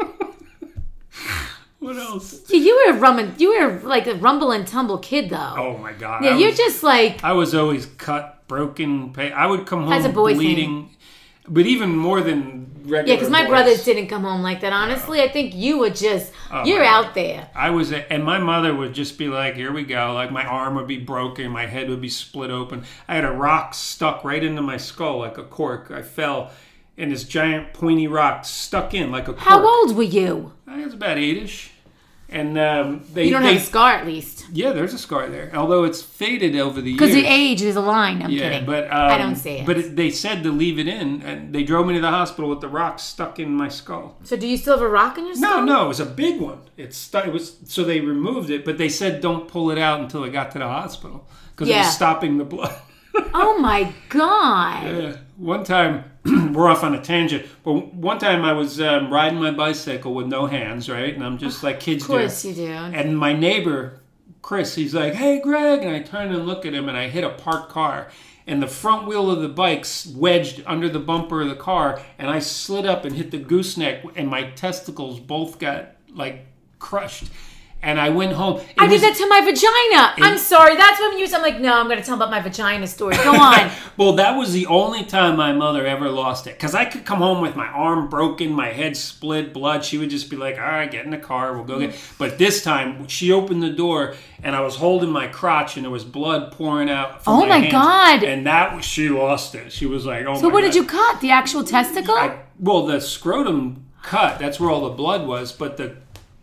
[SPEAKER 2] out. What else?
[SPEAKER 1] Yeah, you were a rum you were like a rumble and tumble kid though.
[SPEAKER 2] Oh my god!
[SPEAKER 1] yeah,
[SPEAKER 2] I
[SPEAKER 1] you're
[SPEAKER 2] was-
[SPEAKER 1] just like
[SPEAKER 2] I was always cut, broken. Pay. I would come home
[SPEAKER 1] as a boy thing.
[SPEAKER 2] bleeding, but even more than regular.
[SPEAKER 1] yeah, because my
[SPEAKER 2] boys.
[SPEAKER 1] brothers didn't come home like that. Honestly, I think you were just
[SPEAKER 2] Oh,
[SPEAKER 1] you're out there.
[SPEAKER 2] I was, and my mother would just be like, "Here we go." Like my arm would be broken, my head would be split open. I had a rock stuck right into my skull like a cork. I fell, and this giant pointy rock stuck in like a cork.
[SPEAKER 1] How old were you?
[SPEAKER 2] I was about eight-ish, and um, they.
[SPEAKER 1] You don't
[SPEAKER 2] they,
[SPEAKER 1] have a scar at least.
[SPEAKER 2] Yeah, there's a scar there, although it's faded over the years.
[SPEAKER 1] Because the age is a line. I'm
[SPEAKER 2] Yeah,
[SPEAKER 1] kidding.
[SPEAKER 2] but um,
[SPEAKER 1] I don't see it.
[SPEAKER 2] But it, they said to leave it in, and they drove me to the hospital with the rock stuck in my skull.
[SPEAKER 1] so do you still have a rock in your
[SPEAKER 2] No,
[SPEAKER 1] skull?
[SPEAKER 2] no, it was a big one. It stuck. It was so they removed it, but they said don't pull it out until it got to the hospital because it was stopping the blood.
[SPEAKER 1] Oh my god.
[SPEAKER 2] Yeah. One time, we're off on a tangent, but one time I was um, riding my bicycle with no hands, right? And I'm just like kids
[SPEAKER 1] Of course
[SPEAKER 2] do.
[SPEAKER 1] you do.
[SPEAKER 2] And my neighbor, Chris, he's like, "Hey, Greg," and I turn and look at him, and I hit a parked car. And the front wheel of the bike's wedged under the bumper of the car, and I slid up and hit the gooseneck, and my testicles both got like crushed. And I went home. It
[SPEAKER 1] I
[SPEAKER 2] was-
[SPEAKER 1] did that to my vagina. I'm sorry. That's what I'm used. I'm like, no, I'm going to tell about my vagina story. Go on.
[SPEAKER 2] Well, that was the only time my mother ever lost it. Because I could come home with my arm broken, my head split, blood. She would just be like, all right, get in the car, we'll go get. Mm-hmm. But this time, she opened the door and I was holding my crotch and there was blood pouring out. From
[SPEAKER 1] Oh my
[SPEAKER 2] hands.
[SPEAKER 1] God.
[SPEAKER 2] And that was, she lost it. She was like, oh
[SPEAKER 1] so
[SPEAKER 2] my
[SPEAKER 1] what did you cut? The actual testicle?
[SPEAKER 2] I, well, the scrotum cut. That's where all the blood was, but the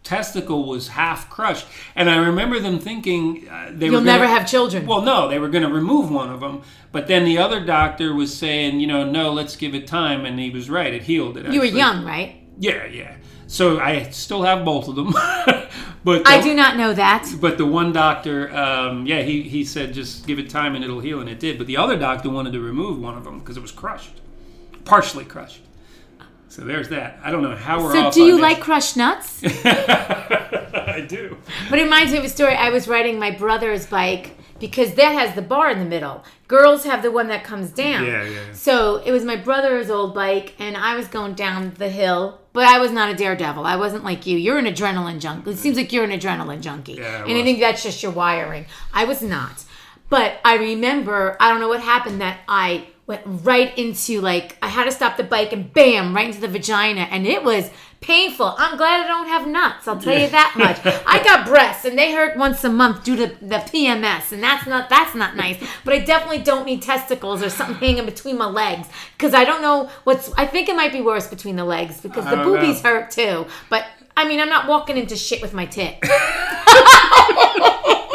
[SPEAKER 2] testicle was half crushed. And I remember them thinking uh, they
[SPEAKER 1] You'll
[SPEAKER 2] were gonna-
[SPEAKER 1] never have children.
[SPEAKER 2] Well, no, they were going to remove one of them, but then the other doctor was saying, you know, no, let's give it time, and he was right. It healed it.
[SPEAKER 1] you were young, right?
[SPEAKER 2] Yeah, yeah. So I still have both of them, but
[SPEAKER 1] I do not know that.
[SPEAKER 2] But the one doctor, um, yeah, he, he said just give it time and it'll heal, and it did. But the other doctor wanted to remove one of them because it was crushed, partially crushed. So there's that. I don't know how we're
[SPEAKER 1] So do you like crushed nuts?
[SPEAKER 2] I do.
[SPEAKER 1] But it reminds me of a story. I was riding my brother's bike because that has the bar in the middle. Girls have the one that comes down.
[SPEAKER 2] Yeah, yeah.
[SPEAKER 1] So it was my brother's old bike, and I was going down the hill, but I was not a daredevil. I wasn't like you. You're an adrenaline junkie. It seems like you're an adrenaline junkie.
[SPEAKER 2] Yeah, I
[SPEAKER 1] and I think that's just your wiring. I was not. But I remember, I don't know what happened, that I went right into like, I had to stop the bike and bam, right into the vagina. And it was painful. I'm glad I don't have nuts. I'll tell you that much. I got breasts and they hurt once a month due to the PMS. And that's not, that's not nice. But I definitely don't need testicles or something hanging between my legs. Cause I don't know what's, I think it might be worse between the legs because the
[SPEAKER 2] don't know.
[SPEAKER 1] boobies hurt too. But I mean, I'm not walking into shit with my tit.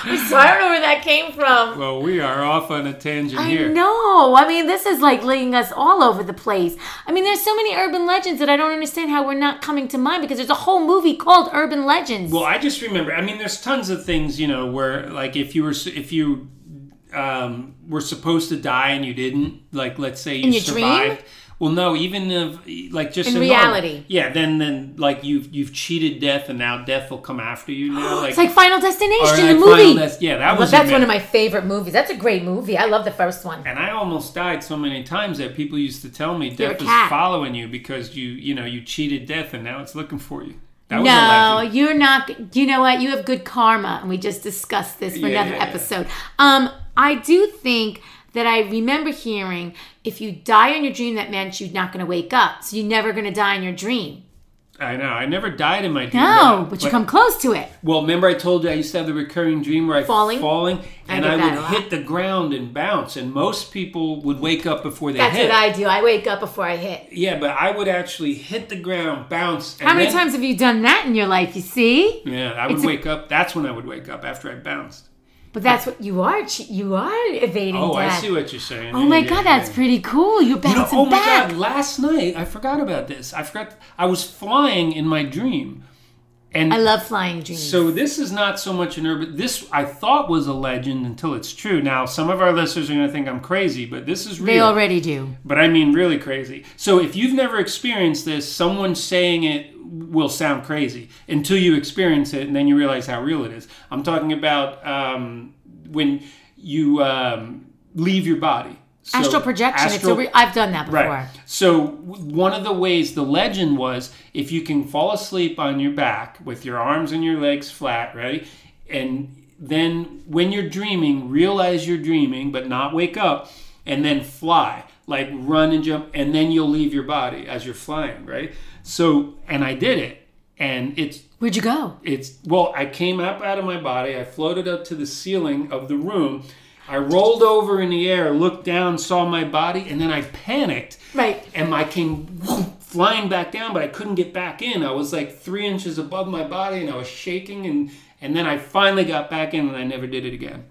[SPEAKER 1] so I don't know where that came from.
[SPEAKER 2] Well, we are off on a tangent
[SPEAKER 1] I
[SPEAKER 2] here.
[SPEAKER 1] know. I mean, this is like leading us all over the place. I mean, there's so many urban legends that I don't understand how we're not coming to mind because there's a whole movie called Urban Legends.
[SPEAKER 2] Well, I just remember. I mean, there's tons of things, you know, where like if you were if you um, were supposed to die and you didn't, like let's say you
[SPEAKER 1] your dream?
[SPEAKER 2] survived. Well, no, even if like just
[SPEAKER 1] In
[SPEAKER 2] normal-
[SPEAKER 1] reality.
[SPEAKER 2] yeah. Then then like you've you've cheated death, and now death will come after you. Now, like,
[SPEAKER 1] it's like Final Destination, the movie.
[SPEAKER 2] Des- yeah, that was.
[SPEAKER 1] that's one of my favorite movies. That's a great movie. I love the first one.
[SPEAKER 2] And I almost died so many times that people used to tell me
[SPEAKER 1] You're
[SPEAKER 2] death is following you because you you know you cheated death, and now it's looking for you. That
[SPEAKER 1] No, you're not. You know what? You have good karma, and we just discussed this for
[SPEAKER 2] Yeah,
[SPEAKER 1] another
[SPEAKER 2] yeah, yeah.
[SPEAKER 1] episode. Um, I do think that I remember hearing if you die in your dream, that meant you're not going to wake up, so you're never going to die in your dream.
[SPEAKER 2] I know. I never died in my dream.
[SPEAKER 1] No, but you come close to it.
[SPEAKER 2] Well, remember I told you I used to have the recurring dream where I
[SPEAKER 1] Falling?
[SPEAKER 2] falling, and
[SPEAKER 1] get
[SPEAKER 2] I, would hit the ground and bounce, and most people would wake up before they
[SPEAKER 1] That's
[SPEAKER 2] hit.
[SPEAKER 1] That's what I do. I wake up before I hit.
[SPEAKER 2] yeah, but I would actually hit the ground, bounce. And
[SPEAKER 1] How many
[SPEAKER 2] then-
[SPEAKER 1] times have you done that in your life? You see,
[SPEAKER 2] Yeah, I would
[SPEAKER 1] It's a-
[SPEAKER 2] wake up. That's when I would wake up after I bounced.
[SPEAKER 1] But that's what you are. You are evading
[SPEAKER 2] Oh, I see what you're saying.
[SPEAKER 1] Oh my
[SPEAKER 2] Yeah,
[SPEAKER 1] god,
[SPEAKER 2] yeah,
[SPEAKER 1] that's pretty cool. You're
[SPEAKER 2] You know,
[SPEAKER 1] bouncing
[SPEAKER 2] oh my god! Last night I forgot about this. I forgot I was flying in my dream, And
[SPEAKER 1] I love flying dreams.
[SPEAKER 2] so this is not so much an urban. This I thought was a legend until it's true. Now some of our listeners are going to think I'm crazy, but this is real.
[SPEAKER 1] they already do.
[SPEAKER 2] but I mean really crazy. So if you've never experienced this, someone saying it will sound crazy until you experience it, and then you realize how real it is. I'm talking about um, when you um, leave your body. So
[SPEAKER 1] Astral projection. it's a
[SPEAKER 2] astral-
[SPEAKER 1] re- I've done that before.
[SPEAKER 2] Right. So one of the ways the legend was if you can fall asleep on your back with your arms and your legs flat, right? And then when you're dreaming, realize you're dreaming but not wake up and then fly. Like run and jump and then you'll leave your body as you're flying, right? So and I did it and it's
[SPEAKER 1] Where'd you go?
[SPEAKER 2] it's well i came up out of my body i floated up to the ceiling of the room i rolled over in the air looked down saw my body and then i panicked
[SPEAKER 1] Right.
[SPEAKER 2] and i came flying back down but i couldn't get back in i was like three inches above my body and i was shaking and and then i finally got back in and i never did it again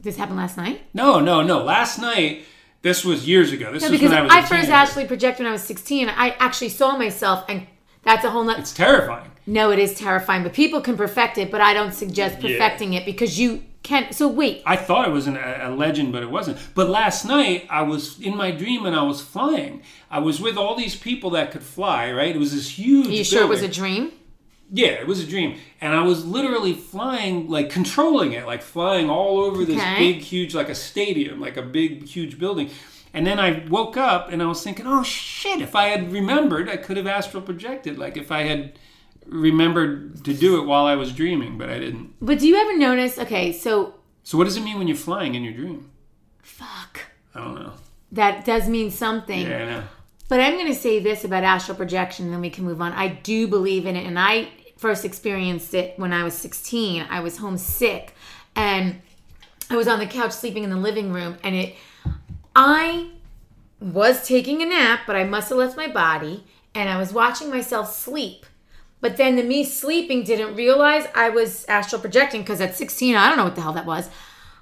[SPEAKER 1] This happened last night.
[SPEAKER 2] no no no last night this was years ago this
[SPEAKER 1] No,
[SPEAKER 2] was
[SPEAKER 1] because
[SPEAKER 2] when i was
[SPEAKER 1] I first actually projected when I was 16. I actually saw myself, and that's a whole nother.
[SPEAKER 2] it's terrifying
[SPEAKER 1] No, it is terrifying, but people can perfect it. But I don't suggest perfecting it because you can. So wait,
[SPEAKER 2] I thought it was an, a a legend, but it wasn't. But last night, I was in my dream and I was flying. I was with all these people that could fly, right? It was this huge.
[SPEAKER 1] are you sure it was a dream?
[SPEAKER 2] Yeah, it was a dream. And I was literally flying, like controlling it, like flying all over this
[SPEAKER 1] Okay.
[SPEAKER 2] big, huge, like a stadium, like a big, huge building. And then I woke up and I was thinking, oh shit, if I had remembered, I could have astral projected. Like if I had remembered to do it while I was dreaming, but I didn't.
[SPEAKER 1] But do you ever notice? Okay, so
[SPEAKER 2] So what does it mean when you're flying in your dream?
[SPEAKER 1] fuck.
[SPEAKER 2] I don't know.
[SPEAKER 1] That does mean something.
[SPEAKER 2] Yeah, I know.
[SPEAKER 1] But I'm going to say this about astral projection, and then we can move on. I do believe in it, and I first experienced it when I was 16. I was homesick, and I was on the couch sleeping in the living room, and it. I was taking a nap, but I must have left my body, and I was watching myself sleep. But then the me sleeping didn't realize I was astral projecting because at 16, I don't know what the hell that was.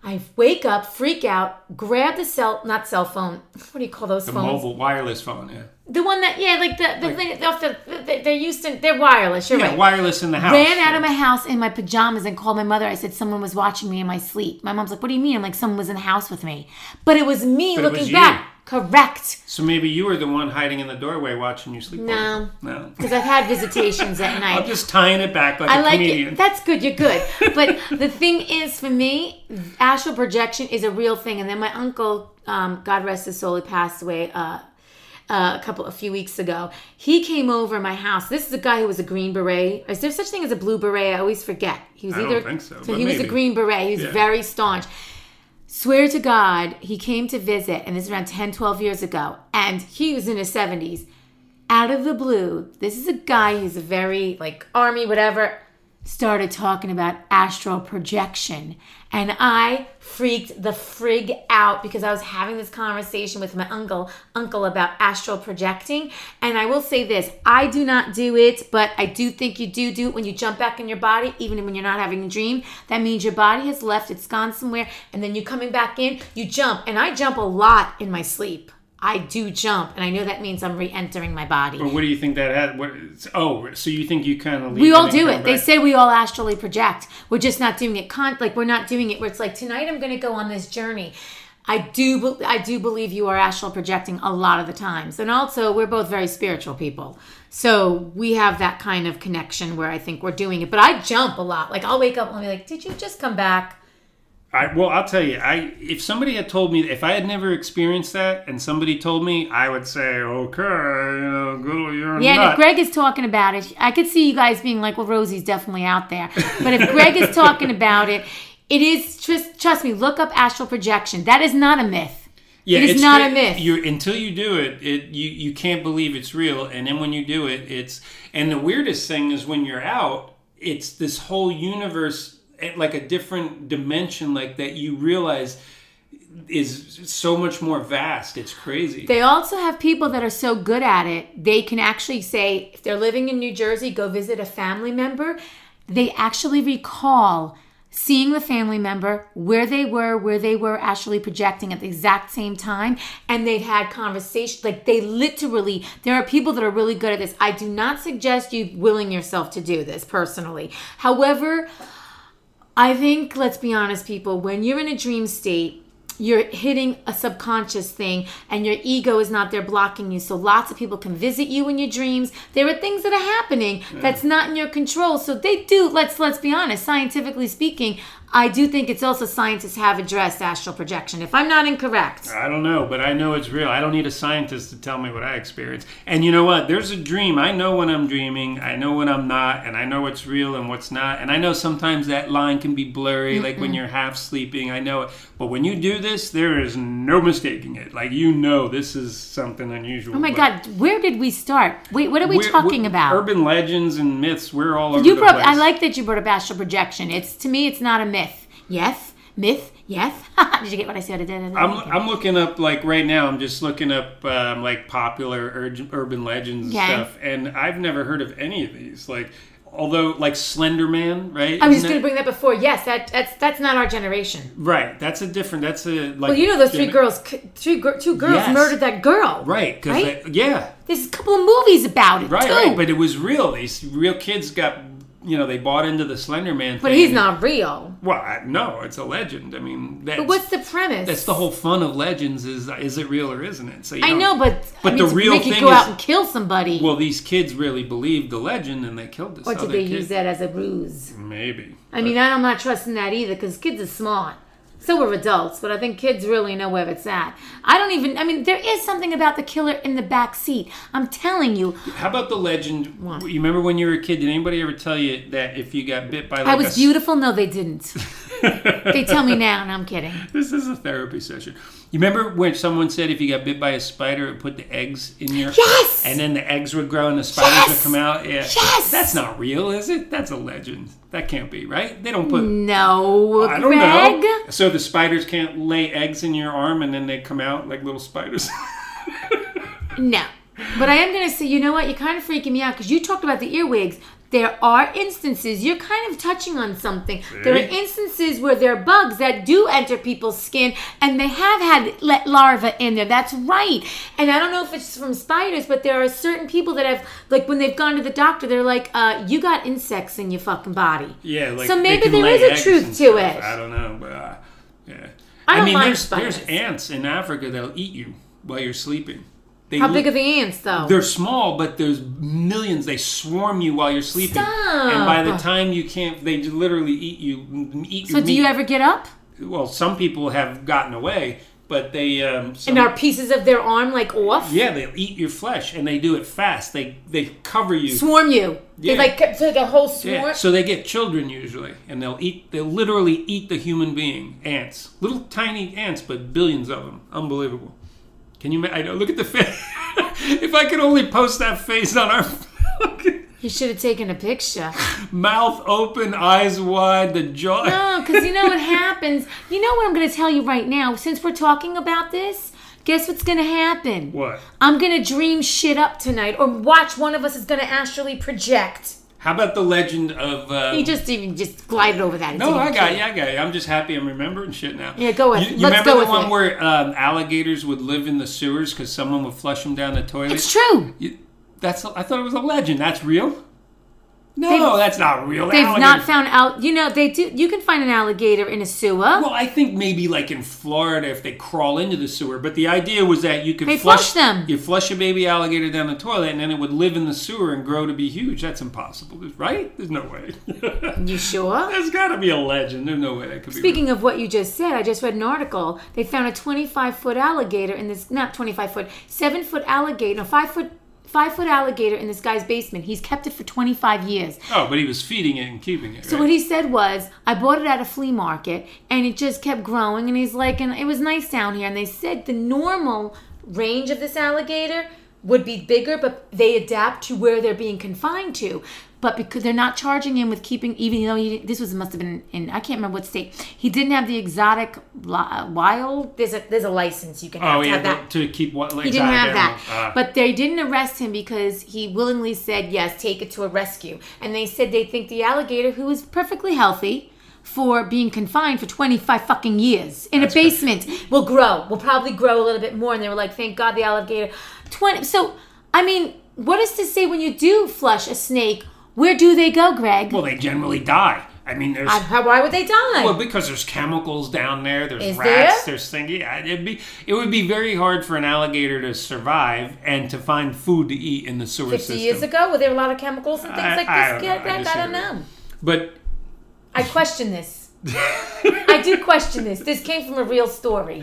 [SPEAKER 1] I wake up, freak out, grab the cell, not cell phone. What do you call those
[SPEAKER 2] The
[SPEAKER 1] phones?
[SPEAKER 2] mobile wireless phone, yeah.
[SPEAKER 1] The one that, yeah, like the, the thing, off the, they- they're used to, they're wireless, you're
[SPEAKER 2] Yeah,
[SPEAKER 1] right.
[SPEAKER 2] wireless in the house.
[SPEAKER 1] Ran out of my house in my pajamas and called my mother. I said someone was watching me in my sleep. My mom's like, "What do you mean?" I'm like, "Someone was in the house with me," but it was me
[SPEAKER 2] But
[SPEAKER 1] looking back. Correct,
[SPEAKER 2] So maybe you were the one hiding in the doorway watching you sleep.
[SPEAKER 1] No.
[SPEAKER 2] No.
[SPEAKER 1] because I've had visitations at night.
[SPEAKER 2] I'm just tying it back like
[SPEAKER 1] I
[SPEAKER 2] a
[SPEAKER 1] like
[SPEAKER 2] comedian.
[SPEAKER 1] it. That's good. You're good. But the thing is, for me, astral projection is a real thing. And then my uncle, um, God rest his soul, he passed away uh, uh, a couple, a few weeks ago. He came over my house. This is a guy who was a green beret. Is there such thing as a blue beret? I always forget. He was
[SPEAKER 2] I don't
[SPEAKER 1] either.
[SPEAKER 2] think so,
[SPEAKER 1] So he was a green beret. He was
[SPEAKER 2] Yeah.
[SPEAKER 1] very staunch. Swear to God, he came to visit, and this is around 10, 12 years ago, and he was in his 70s out of the blue, this is a guy who's a very like army, whatever, started talking about astral projection. And I freaked the frig out because I was having this conversation with my uncle, uncle about astral projecting. And I will say this, I do not do it, but I do think you do do it when you jump back in your body, even when you're not having a dream. That means your body has left, it's gone somewhere, and then you're coming back in, you jump. And I jump a lot in my sleep. I do jump, and I know that means I'm re-entering my body.
[SPEAKER 2] But what do you think that had? What, oh, so you think you kind of
[SPEAKER 1] We all do it. They say we all astrally project. We're just not doing it con like we're not doing it where it's like tonight I'm going to go on this journey. I do I do believe you are astral projecting a lot of the times. And also we're both very spiritual people. So we have that kind of connection where I think we're doing it. But I jump a lot. Like I'll wake up and I'll be like, "Did you just come back?"
[SPEAKER 2] I, well, I'll tell you. I if somebody had told me if I had never experienced that, and somebody told me, I would say, okay, you know, go, you're
[SPEAKER 1] Yeah, and if Greg is talking about it, I could see you guys being like, "Well, Rosie's definitely out there." But if Greg is talking about it, it is trust, trust me. Look up astral projection. That is not a myth.
[SPEAKER 2] Yeah,
[SPEAKER 1] It is
[SPEAKER 2] it's
[SPEAKER 1] not a myth.
[SPEAKER 2] You until you do it, it you you can't believe it's real, and then when you do it, it's and the weirdest thing is when you're out, it's this whole universe, like a different dimension, like that you realize is so much more vast. It's crazy.
[SPEAKER 1] They also have people that are so good at it, they can actually say, if they're living in New Jersey, go visit a family member. They actually recall seeing the family member where they were, where they were actually projecting at the exact same time, and they've had conversations. Like they literally, there are people that are really good at this. I do not suggest you willing yourself to do this personally. However, I think, let's be honest, people, when you're in a dream state, you're hitting a subconscious thing and your ego is not there blocking you. So lots of people can visit you in your dreams. There are things that are happening hmm. that's not in your control. So they do, let's let's be honest, scientifically speaking, I do think it's also scientists have addressed astral projection. If I'm not incorrect.
[SPEAKER 2] I don't know, but I know it's real. I don't need a scientist to tell me what I experience. And you know what? There's a dream. I know when I'm dreaming. I know when I'm not, and I know what's real and what's not. And I know sometimes that line can be blurry, like when you're half sleeping. I know it. But when you do this, there is no mistaking it. Like you know, this is something unusual.
[SPEAKER 1] Oh my God, where did we start? Wait, what are we talking about?
[SPEAKER 2] Urban legends and myths. We're all over
[SPEAKER 1] You
[SPEAKER 2] the
[SPEAKER 1] brought.
[SPEAKER 2] place.
[SPEAKER 1] I like that you brought up astral projection. It's to me, it's not a myth. Yes, myth. Yes. did you get what I said? I did.
[SPEAKER 2] I'm, I'm looking up like right now. I'm just looking up um, like popular ur- urban legends and stuff, and I've never heard of any of these. Like, although like Slender Man, right?
[SPEAKER 1] I was just
[SPEAKER 2] Isn't
[SPEAKER 1] going to bring that before. Yes, that that's that's not our generation.
[SPEAKER 2] right. That's a different. That's a like.
[SPEAKER 1] Well, you know those three
[SPEAKER 2] gen-
[SPEAKER 1] girls, two two girls
[SPEAKER 2] Yes.
[SPEAKER 1] murdered that girl.
[SPEAKER 2] Right. Because
[SPEAKER 1] Right?
[SPEAKER 2] yeah.
[SPEAKER 1] There's a couple of movies about it
[SPEAKER 2] Right.
[SPEAKER 1] too.
[SPEAKER 2] Right. But it was real. These real kids got. You know, they bought into the Slender Man. Thing.
[SPEAKER 1] But he's not real.
[SPEAKER 2] Well, I, no, it's a legend. I mean, that's,
[SPEAKER 1] But what's the premise?
[SPEAKER 2] that's the whole fun of legends. Is is it real or isn't it? So you
[SPEAKER 1] I know, but
[SPEAKER 2] But
[SPEAKER 1] I mean,
[SPEAKER 2] the real
[SPEAKER 1] make you
[SPEAKER 2] thing
[SPEAKER 1] go
[SPEAKER 2] is-
[SPEAKER 1] out and kill somebody,
[SPEAKER 2] Well, these kids really believed the legend, and they killed this
[SPEAKER 1] or did they
[SPEAKER 2] kid.
[SPEAKER 1] use that as a ruse?
[SPEAKER 2] Maybe.
[SPEAKER 1] I mean, I'm not trusting that either because kids are smart. So we're adults, but I think kids really know where it's at. I don't even. I mean, there is something about the killer in the back seat. I'm telling you,
[SPEAKER 2] How about the legend?
[SPEAKER 1] What?
[SPEAKER 2] You remember when you were a kid? Did anybody ever tell you that if you got bit by like
[SPEAKER 1] I
[SPEAKER 2] a
[SPEAKER 1] was
[SPEAKER 2] s-
[SPEAKER 1] beautiful. No, they didn't. they tell me now, and I'm kidding.
[SPEAKER 2] This is a therapy session. You remember when someone said if you got bit by a spider, it put the eggs in your
[SPEAKER 1] Yes!
[SPEAKER 2] and then the eggs would grow and the spiders
[SPEAKER 1] Yes!
[SPEAKER 2] would come out. Yeah,
[SPEAKER 1] Yes!
[SPEAKER 2] that's not real, is it? That's a legend. That can't be right. They don't put.
[SPEAKER 1] No,
[SPEAKER 2] I don't
[SPEAKER 1] Greg.
[SPEAKER 2] know. So the spiders can't lay eggs in your arm and then they come out like little spiders.
[SPEAKER 1] No. But I am going to say, you know what? You're kind of freaking me out because you talked about the earwigs. There are instances, you're kind of touching on something. There are instances where there are bugs that do enter people's skin and they have had let larvae in there. That's right. And I don't know if it's from spiders, but there are certain people that have, like, when they've gone to the doctor, they're like, uh, you got insects in your fucking body.
[SPEAKER 2] yeah, like
[SPEAKER 1] So maybe there is a truth to
[SPEAKER 2] stuff.
[SPEAKER 1] it.
[SPEAKER 2] I don't know, but uh, yeah.
[SPEAKER 1] I don't
[SPEAKER 2] mean, there's there's ants in Africa that'll eat you while you're sleeping. They
[SPEAKER 1] How
[SPEAKER 2] li-
[SPEAKER 1] big are the ants, though?
[SPEAKER 2] They're small, but there's millions. They swarm you while you're sleeping,
[SPEAKER 1] Stop.
[SPEAKER 2] and by the time you can't, they literally eat you. Eat
[SPEAKER 1] So do you ever get up?
[SPEAKER 2] Well, some people have gotten away, but they. Um, some,
[SPEAKER 1] And are pieces of their arm, like, off?
[SPEAKER 2] yeah, they eat your flesh, and they do it fast. They they cover you.
[SPEAKER 1] Swarm you. They,
[SPEAKER 2] Yeah.
[SPEAKER 1] like, it's like a whole swarm.
[SPEAKER 2] Yeah, so they get children usually, and they'll eat. They'll literally eat the human being. Ants, little tiny ants, but billions of them. Unbelievable. Can you? I know. Look at the face. if I could only post that face on our
[SPEAKER 1] You should have taken a picture.
[SPEAKER 2] mouth open, eyes wide, the jaw.
[SPEAKER 1] No, because you know what happens. You know what I'm going to tell you right now. Since we're talking about this, guess what's going to happen?
[SPEAKER 2] What?
[SPEAKER 1] I'm going to dream shit up tonight, or watch one of us is going to actually project.
[SPEAKER 2] How about the legend of? Uh,
[SPEAKER 1] He just even just glided over that.
[SPEAKER 2] No, I got you. I got you. I'm just happy I'm remembering shit now.
[SPEAKER 1] Yeah, go with
[SPEAKER 2] You, you
[SPEAKER 1] Let's
[SPEAKER 2] remember
[SPEAKER 1] go
[SPEAKER 2] the one
[SPEAKER 1] it.
[SPEAKER 2] where um, alligators would live in the sewers because someone would flush them down the toilet?
[SPEAKER 1] It's true.
[SPEAKER 2] You, that's I thought it was a legend. That's real. No,
[SPEAKER 1] They've-
[SPEAKER 2] that's not real.
[SPEAKER 1] They've
[SPEAKER 2] Alligators-
[SPEAKER 1] not found out. You know, they do. You can find an alligator in a sewer.
[SPEAKER 2] Well, I think maybe like in Florida if they crawl into the sewer. But the idea was that you could
[SPEAKER 1] They
[SPEAKER 2] flush
[SPEAKER 1] flush them.
[SPEAKER 2] You flush a baby alligator down the toilet, and then it would live in the sewer and grow to be huge. That's impossible, right? There's no way.
[SPEAKER 1] you sure?
[SPEAKER 2] There's got to be a legend. There's no way that could be.
[SPEAKER 1] Speaking of what you just said, I just read an article. They found a 25 foot alligator in this, not 25 foot, seven foot alligator, no, five foot, five foot alligator in this guy's basement. He's kept it for 25 years.
[SPEAKER 2] Oh, but he was feeding it and keeping it.
[SPEAKER 1] So
[SPEAKER 2] right?
[SPEAKER 1] what he said was, I bought it at a flea market, and it just kept growing. And he's like, and it was nice down here. And they said the normal range of this alligator would be bigger, but they adapt to where they're being confined to. But because they're not charging him with keeping, even though he, this was must have been in I can't remember what state he didn't have the exotic uh, wild. There's a there's a license you can have
[SPEAKER 2] oh
[SPEAKER 1] to
[SPEAKER 2] yeah,
[SPEAKER 1] have that.
[SPEAKER 2] to keep what? Like,
[SPEAKER 1] He didn't have that.
[SPEAKER 2] animals. Ah.
[SPEAKER 1] But they didn't arrest him because he willingly said, yes, take it to a rescue. And they said they think the alligator, who was perfectly healthy, for being confined for 25 fucking years in a basement will grow. Will probably grow a little bit more. And they were like, thank God the alligator. 20. So, I mean, what is to say when you do flush a snake, where do they go, Greg?
[SPEAKER 2] Well, they generally die. I mean, there's
[SPEAKER 1] uh, how- why would they die?
[SPEAKER 2] well because there's chemicals down there. There's
[SPEAKER 1] Is
[SPEAKER 2] rats.
[SPEAKER 1] there?
[SPEAKER 2] There's things. Yeah, it'd be it would be very hard for an alligator to survive and to find food to eat in the sewer
[SPEAKER 1] 50
[SPEAKER 2] system.
[SPEAKER 1] years ago, were there a lot of chemicals and things
[SPEAKER 2] I-
[SPEAKER 1] like
[SPEAKER 2] I
[SPEAKER 1] this?
[SPEAKER 2] don't know. I
[SPEAKER 1] I don't know.
[SPEAKER 2] But
[SPEAKER 1] I question this. I do question this. This came from a real story.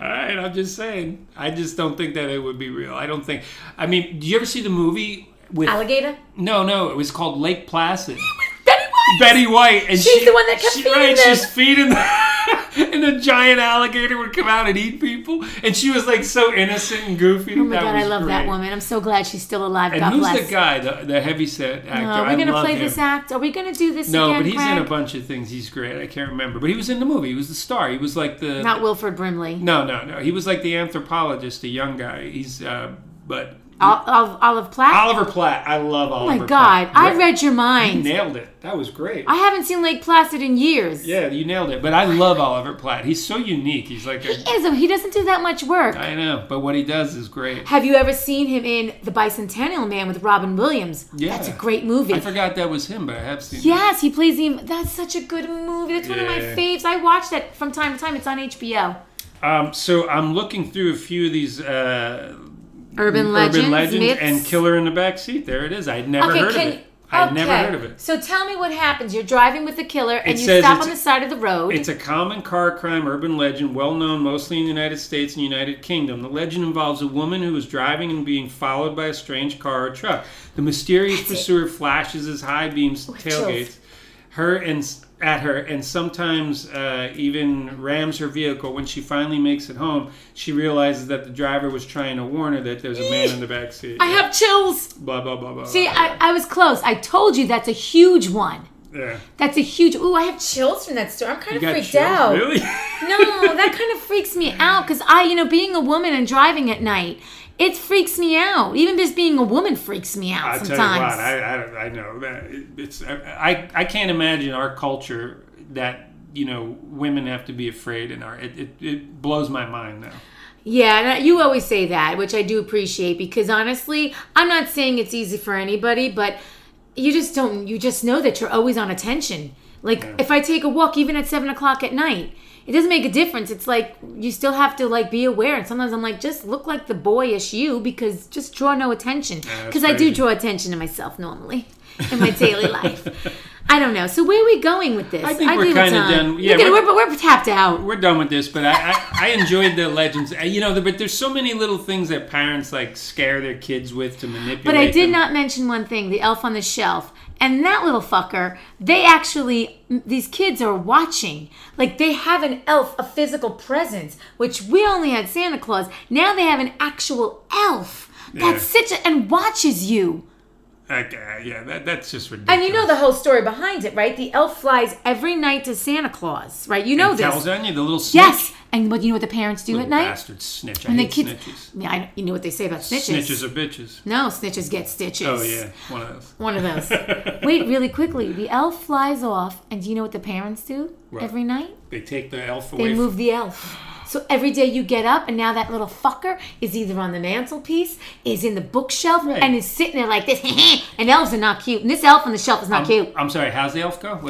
[SPEAKER 2] all right, I'm just saying. I just don't think that it would be real. I don't think. I mean, do you ever see the movie with?
[SPEAKER 1] Alligator?
[SPEAKER 2] no, no, it was called Lake Placid.
[SPEAKER 1] Betty White!
[SPEAKER 2] Betty White, and
[SPEAKER 1] She's
[SPEAKER 2] she,
[SPEAKER 1] the one that kept
[SPEAKER 2] she,
[SPEAKER 1] feeding
[SPEAKER 2] right,
[SPEAKER 1] them.
[SPEAKER 2] She's feeding them, and the giant alligator would come out and eat people, and she was like so innocent and goofy.
[SPEAKER 1] Oh my god, I love that woman. I'm so glad she's still alive.
[SPEAKER 2] And
[SPEAKER 1] god
[SPEAKER 2] who's
[SPEAKER 1] bless.
[SPEAKER 2] the guy, the, the heavyset actor?
[SPEAKER 1] No, are we
[SPEAKER 2] I
[SPEAKER 1] gonna play
[SPEAKER 2] him.
[SPEAKER 1] this act? Are we gonna do this
[SPEAKER 2] No,
[SPEAKER 1] again,
[SPEAKER 2] but he's in a bunch of things. He's great. I can't remember, but he was in the movie. He was the star. He was like the
[SPEAKER 1] Not Wilford Brimley.
[SPEAKER 2] no, no, no. He was like the anthropologist, a young guy. He's uh, but
[SPEAKER 1] Ol- Ol- Olive Platt.
[SPEAKER 2] Oliver Platt. I love Oliver.
[SPEAKER 1] oh my god,
[SPEAKER 2] Platt.
[SPEAKER 1] I read your
[SPEAKER 2] You
[SPEAKER 1] mind.
[SPEAKER 2] nailed it. That was great.
[SPEAKER 1] I haven't seen Lake Placid in years.
[SPEAKER 2] yeah, you nailed it. But I love Oliver Platt. He's so unique. He's like a,
[SPEAKER 1] He is. He doesn't do that much work.
[SPEAKER 2] I know, but what he does is great.
[SPEAKER 1] Have you ever seen him in The Bicentennial Man with Robin Williams?
[SPEAKER 2] Yeah.
[SPEAKER 1] That's a great movie.
[SPEAKER 2] I forgot that was him, but I have seen. it.
[SPEAKER 1] Yes, he plays him. That's such a good movie. That's one of my faves. I watch that from time to time. It's on HBO.
[SPEAKER 2] Um, so I'm looking through a few of these uh,
[SPEAKER 1] Urban legends,
[SPEAKER 2] urban legends
[SPEAKER 1] myths.
[SPEAKER 2] and Killer in the Backseat. There it is. I'd never
[SPEAKER 1] Okay,
[SPEAKER 2] heard
[SPEAKER 1] can
[SPEAKER 2] of it. I'd never heard of it.
[SPEAKER 1] So tell me what happens. You're driving with the killer and
[SPEAKER 2] It
[SPEAKER 1] you stop on the side of the road.
[SPEAKER 2] It's a common car crime urban legend, well known mostly in the United States and United Kingdom. The legend involves a woman who is driving and being followed by a strange car or truck. The mysterious
[SPEAKER 1] That's it.
[SPEAKER 2] pursuer flashes his high beams tailgates her and at her, and sometimes uh, even rams her vehicle. When she finally makes it home, she realizes that the driver was trying to warn her that there's a man in the back seat.
[SPEAKER 1] I have chills.
[SPEAKER 2] blah blah blah blah.
[SPEAKER 1] See,
[SPEAKER 2] blah,
[SPEAKER 1] I, I was close. I told you that's a huge one.
[SPEAKER 2] yeah.
[SPEAKER 1] That's a huge. Ooh, I have chills from that story. I'm kind
[SPEAKER 2] You
[SPEAKER 1] of freaked
[SPEAKER 2] chills?
[SPEAKER 1] out.
[SPEAKER 2] Really?
[SPEAKER 1] No, that kind of freaks me out because I, you know, being a woman and driving at night, it freaks me out. Even just being a woman freaks me out
[SPEAKER 2] tell
[SPEAKER 1] sometimes.
[SPEAKER 2] you what, I, I, I know that it's I, I can't imagine our culture that you know women have to be afraid in our it, it, it blows my mind now.
[SPEAKER 1] Yeah, you always say that, which I do appreciate because honestly, I'm not saying it's easy for anybody, but you just don't, you just know that you're always on attention. Like if I take a walk, even at seven o'clock at night, it doesn't make a difference. It's like you still have to like be aware. And sometimes I'm like, just look like the boyish you because just draw no attention. Because I do draw attention to myself normally in my daily life. I don't know. So where are we going with this?
[SPEAKER 2] I think we're kinda done. Yeah,
[SPEAKER 1] it,
[SPEAKER 2] we're-
[SPEAKER 1] we're, we're tapped out.
[SPEAKER 2] We're done with this, but I, I, I enjoyed the legends. Uh, You know, but there's so many little things that parents like scare their kids with to manipulate.
[SPEAKER 1] But I did
[SPEAKER 2] them.
[SPEAKER 1] not mention one thing the elf on the shelf. And that little fucker, they actually, these kids are watching. Like they have an elf, a physical presence, which we only had Santa Claus. Now they have an actual elf
[SPEAKER 2] Yeah.
[SPEAKER 1] that sits and watches you.
[SPEAKER 2] Okay, yeah, that, that's just ridiculous.
[SPEAKER 1] And you know the whole story behind it, right? The elf flies every night to Santa Claus, right? You know
[SPEAKER 2] And
[SPEAKER 1] this.
[SPEAKER 2] tells on you the little snitch.
[SPEAKER 1] Yes. And what you know what the parents do
[SPEAKER 2] Little
[SPEAKER 1] at night?
[SPEAKER 2] bastard snitch. I
[SPEAKER 1] And the kids,
[SPEAKER 2] snitches.
[SPEAKER 1] yeah, I, you know what they say about snitches.
[SPEAKER 2] Snitches are bitches.
[SPEAKER 1] No, snitches get stitches.
[SPEAKER 2] Oh yeah, one of those.
[SPEAKER 1] One of those. Wait, really quickly. The elf flies off, and do you know what the parents do
[SPEAKER 2] What?
[SPEAKER 1] every night?
[SPEAKER 2] They take the elf
[SPEAKER 1] They
[SPEAKER 2] away. from
[SPEAKER 1] move the elf. So every day you get up, and now that little fucker is either on the mantelpiece, is in the bookshelf,
[SPEAKER 2] Right.
[SPEAKER 1] and is sitting there like this. and elves are not cute. And this elf on the shelf is not cute.
[SPEAKER 2] I'm sorry, how's the elf go?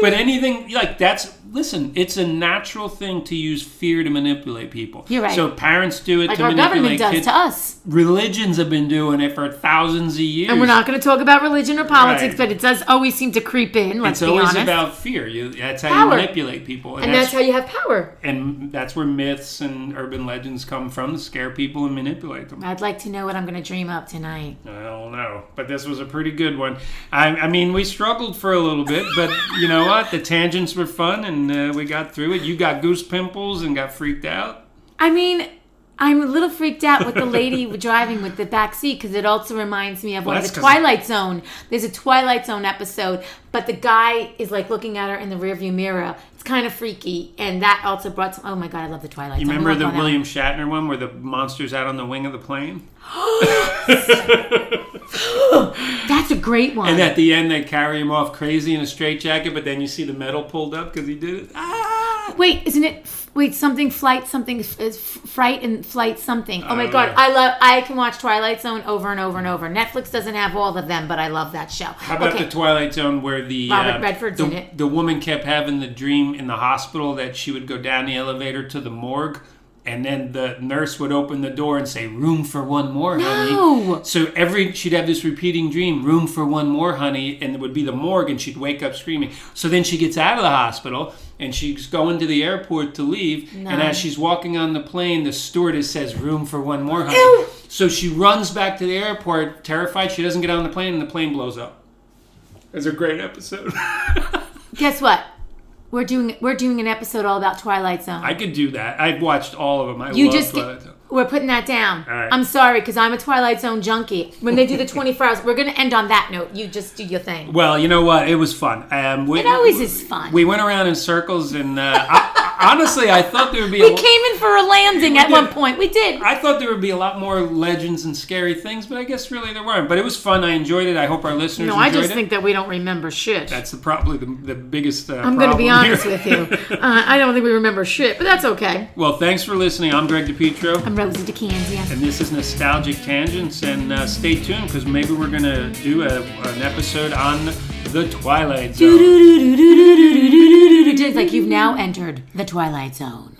[SPEAKER 2] But anything like that's listen, it's a natural thing to use fear to manipulate people.
[SPEAKER 1] You're right.
[SPEAKER 2] So parents do it
[SPEAKER 1] Like
[SPEAKER 2] to
[SPEAKER 1] our
[SPEAKER 2] manipulate
[SPEAKER 1] government does
[SPEAKER 2] kids.
[SPEAKER 1] to us.
[SPEAKER 2] Religions have been doing it for thousands of years.
[SPEAKER 1] And we're not going to talk about religion or politics,
[SPEAKER 2] Right.
[SPEAKER 1] but it does always seem to creep in. Let's
[SPEAKER 2] It's
[SPEAKER 1] be
[SPEAKER 2] always
[SPEAKER 1] honest.
[SPEAKER 2] about fear. You, that's how
[SPEAKER 1] Power.
[SPEAKER 2] you manipulate people,
[SPEAKER 1] and that's how you have power.
[SPEAKER 2] and that's where myths and urban legends come from to scare people and manipulate them.
[SPEAKER 1] I'd like to know what I'm going to dream up tonight.
[SPEAKER 2] I don't know, but this was a pretty good one. I, I mean, we struggled for a little bit, but you know what? The tangents were fun, and uh, we got through it. You got goose pimples and got freaked out.
[SPEAKER 1] I mean, I'm a little freaked out with the lady driving with the back seat because it also reminds me of one of the Twilight Zone. There's a Twilight Zone episode, but the guy is like looking at her in the rearview mirror. It's kind of freaky, and that also brought some. Oh my god, I love the Twilight Zone.
[SPEAKER 2] You
[SPEAKER 1] Zone.
[SPEAKER 2] remember the William Shatner one where the monster's out on the wing of the plane?
[SPEAKER 1] That's a great one.
[SPEAKER 2] And at the end, they carry him off crazy in a straitjacket, but then you see the metal pulled up because he did it. Ah!
[SPEAKER 1] Wait, isn't it? Wait, something flight, something is fright and flight something. Oh my god,
[SPEAKER 2] know.
[SPEAKER 1] I love. I can watch Twilight Zone over and over and over. Netflix doesn't have all of them, but I love that show.
[SPEAKER 2] How about
[SPEAKER 1] okay.
[SPEAKER 2] the Twilight Zone where the
[SPEAKER 1] Robert
[SPEAKER 2] uh,
[SPEAKER 1] Redford's
[SPEAKER 2] the,
[SPEAKER 1] in it.
[SPEAKER 2] the woman kept having the dream in the hospital that she would go down the elevator to the morgue, and then the nurse would open the door and say, "Room for one more, honey."
[SPEAKER 1] No.
[SPEAKER 2] So every she'd have this repeating dream, "Room for one more, honey," and it would be the morgue, and she'd wake up screaming. So then she gets out of the hospital. And she's going to the airport to leave, and as she's walking on the plane, the stewardess says, "Room for one more, honey."
[SPEAKER 1] Ew.
[SPEAKER 2] So she runs back to the airport, terrified. She doesn't get on the plane, and the plane blows up. It's a great episode.
[SPEAKER 1] Guess what? We're doing we're doing an episode all about Twilight Zone.
[SPEAKER 2] I could do that. I've watched all of them. I
[SPEAKER 1] you
[SPEAKER 2] love
[SPEAKER 1] just
[SPEAKER 2] Twilight
[SPEAKER 1] get,
[SPEAKER 2] Zone.
[SPEAKER 1] We're putting that down.
[SPEAKER 2] All right.
[SPEAKER 1] I'm sorry because I'm a Twilight Zone junkie. When they do the 24 hours, we're gonna end on that note. You just do your thing.
[SPEAKER 2] Well, you know what? It was fun. Um, we,
[SPEAKER 1] It always is fun.
[SPEAKER 2] We went around in circles, and uh, I, honestly, I thought there would be.
[SPEAKER 1] We
[SPEAKER 2] a,
[SPEAKER 1] came in for a landing at
[SPEAKER 2] did.
[SPEAKER 1] one point. We did.
[SPEAKER 2] I thought there would be a lot more legends and scary things, but I guess really there weren't. But it was fun. I enjoyed it. I hope our listeners
[SPEAKER 1] No, I just
[SPEAKER 2] it.
[SPEAKER 1] think that we don't remember shit.
[SPEAKER 2] that's the, probably the, the biggest. Uh,
[SPEAKER 1] I'm going to be honest with you. Uh, I don't think we remember shit, but that's okay.
[SPEAKER 2] Well, thanks for listening. I'm Greg DePietro.
[SPEAKER 1] I'm DeCandia.
[SPEAKER 2] and this is Nostalgic Tangents. And uh, stay tuned because maybe we're going to do a, an episode on the Twilight Zone.
[SPEAKER 1] Like you've now entered the Twilight Zone.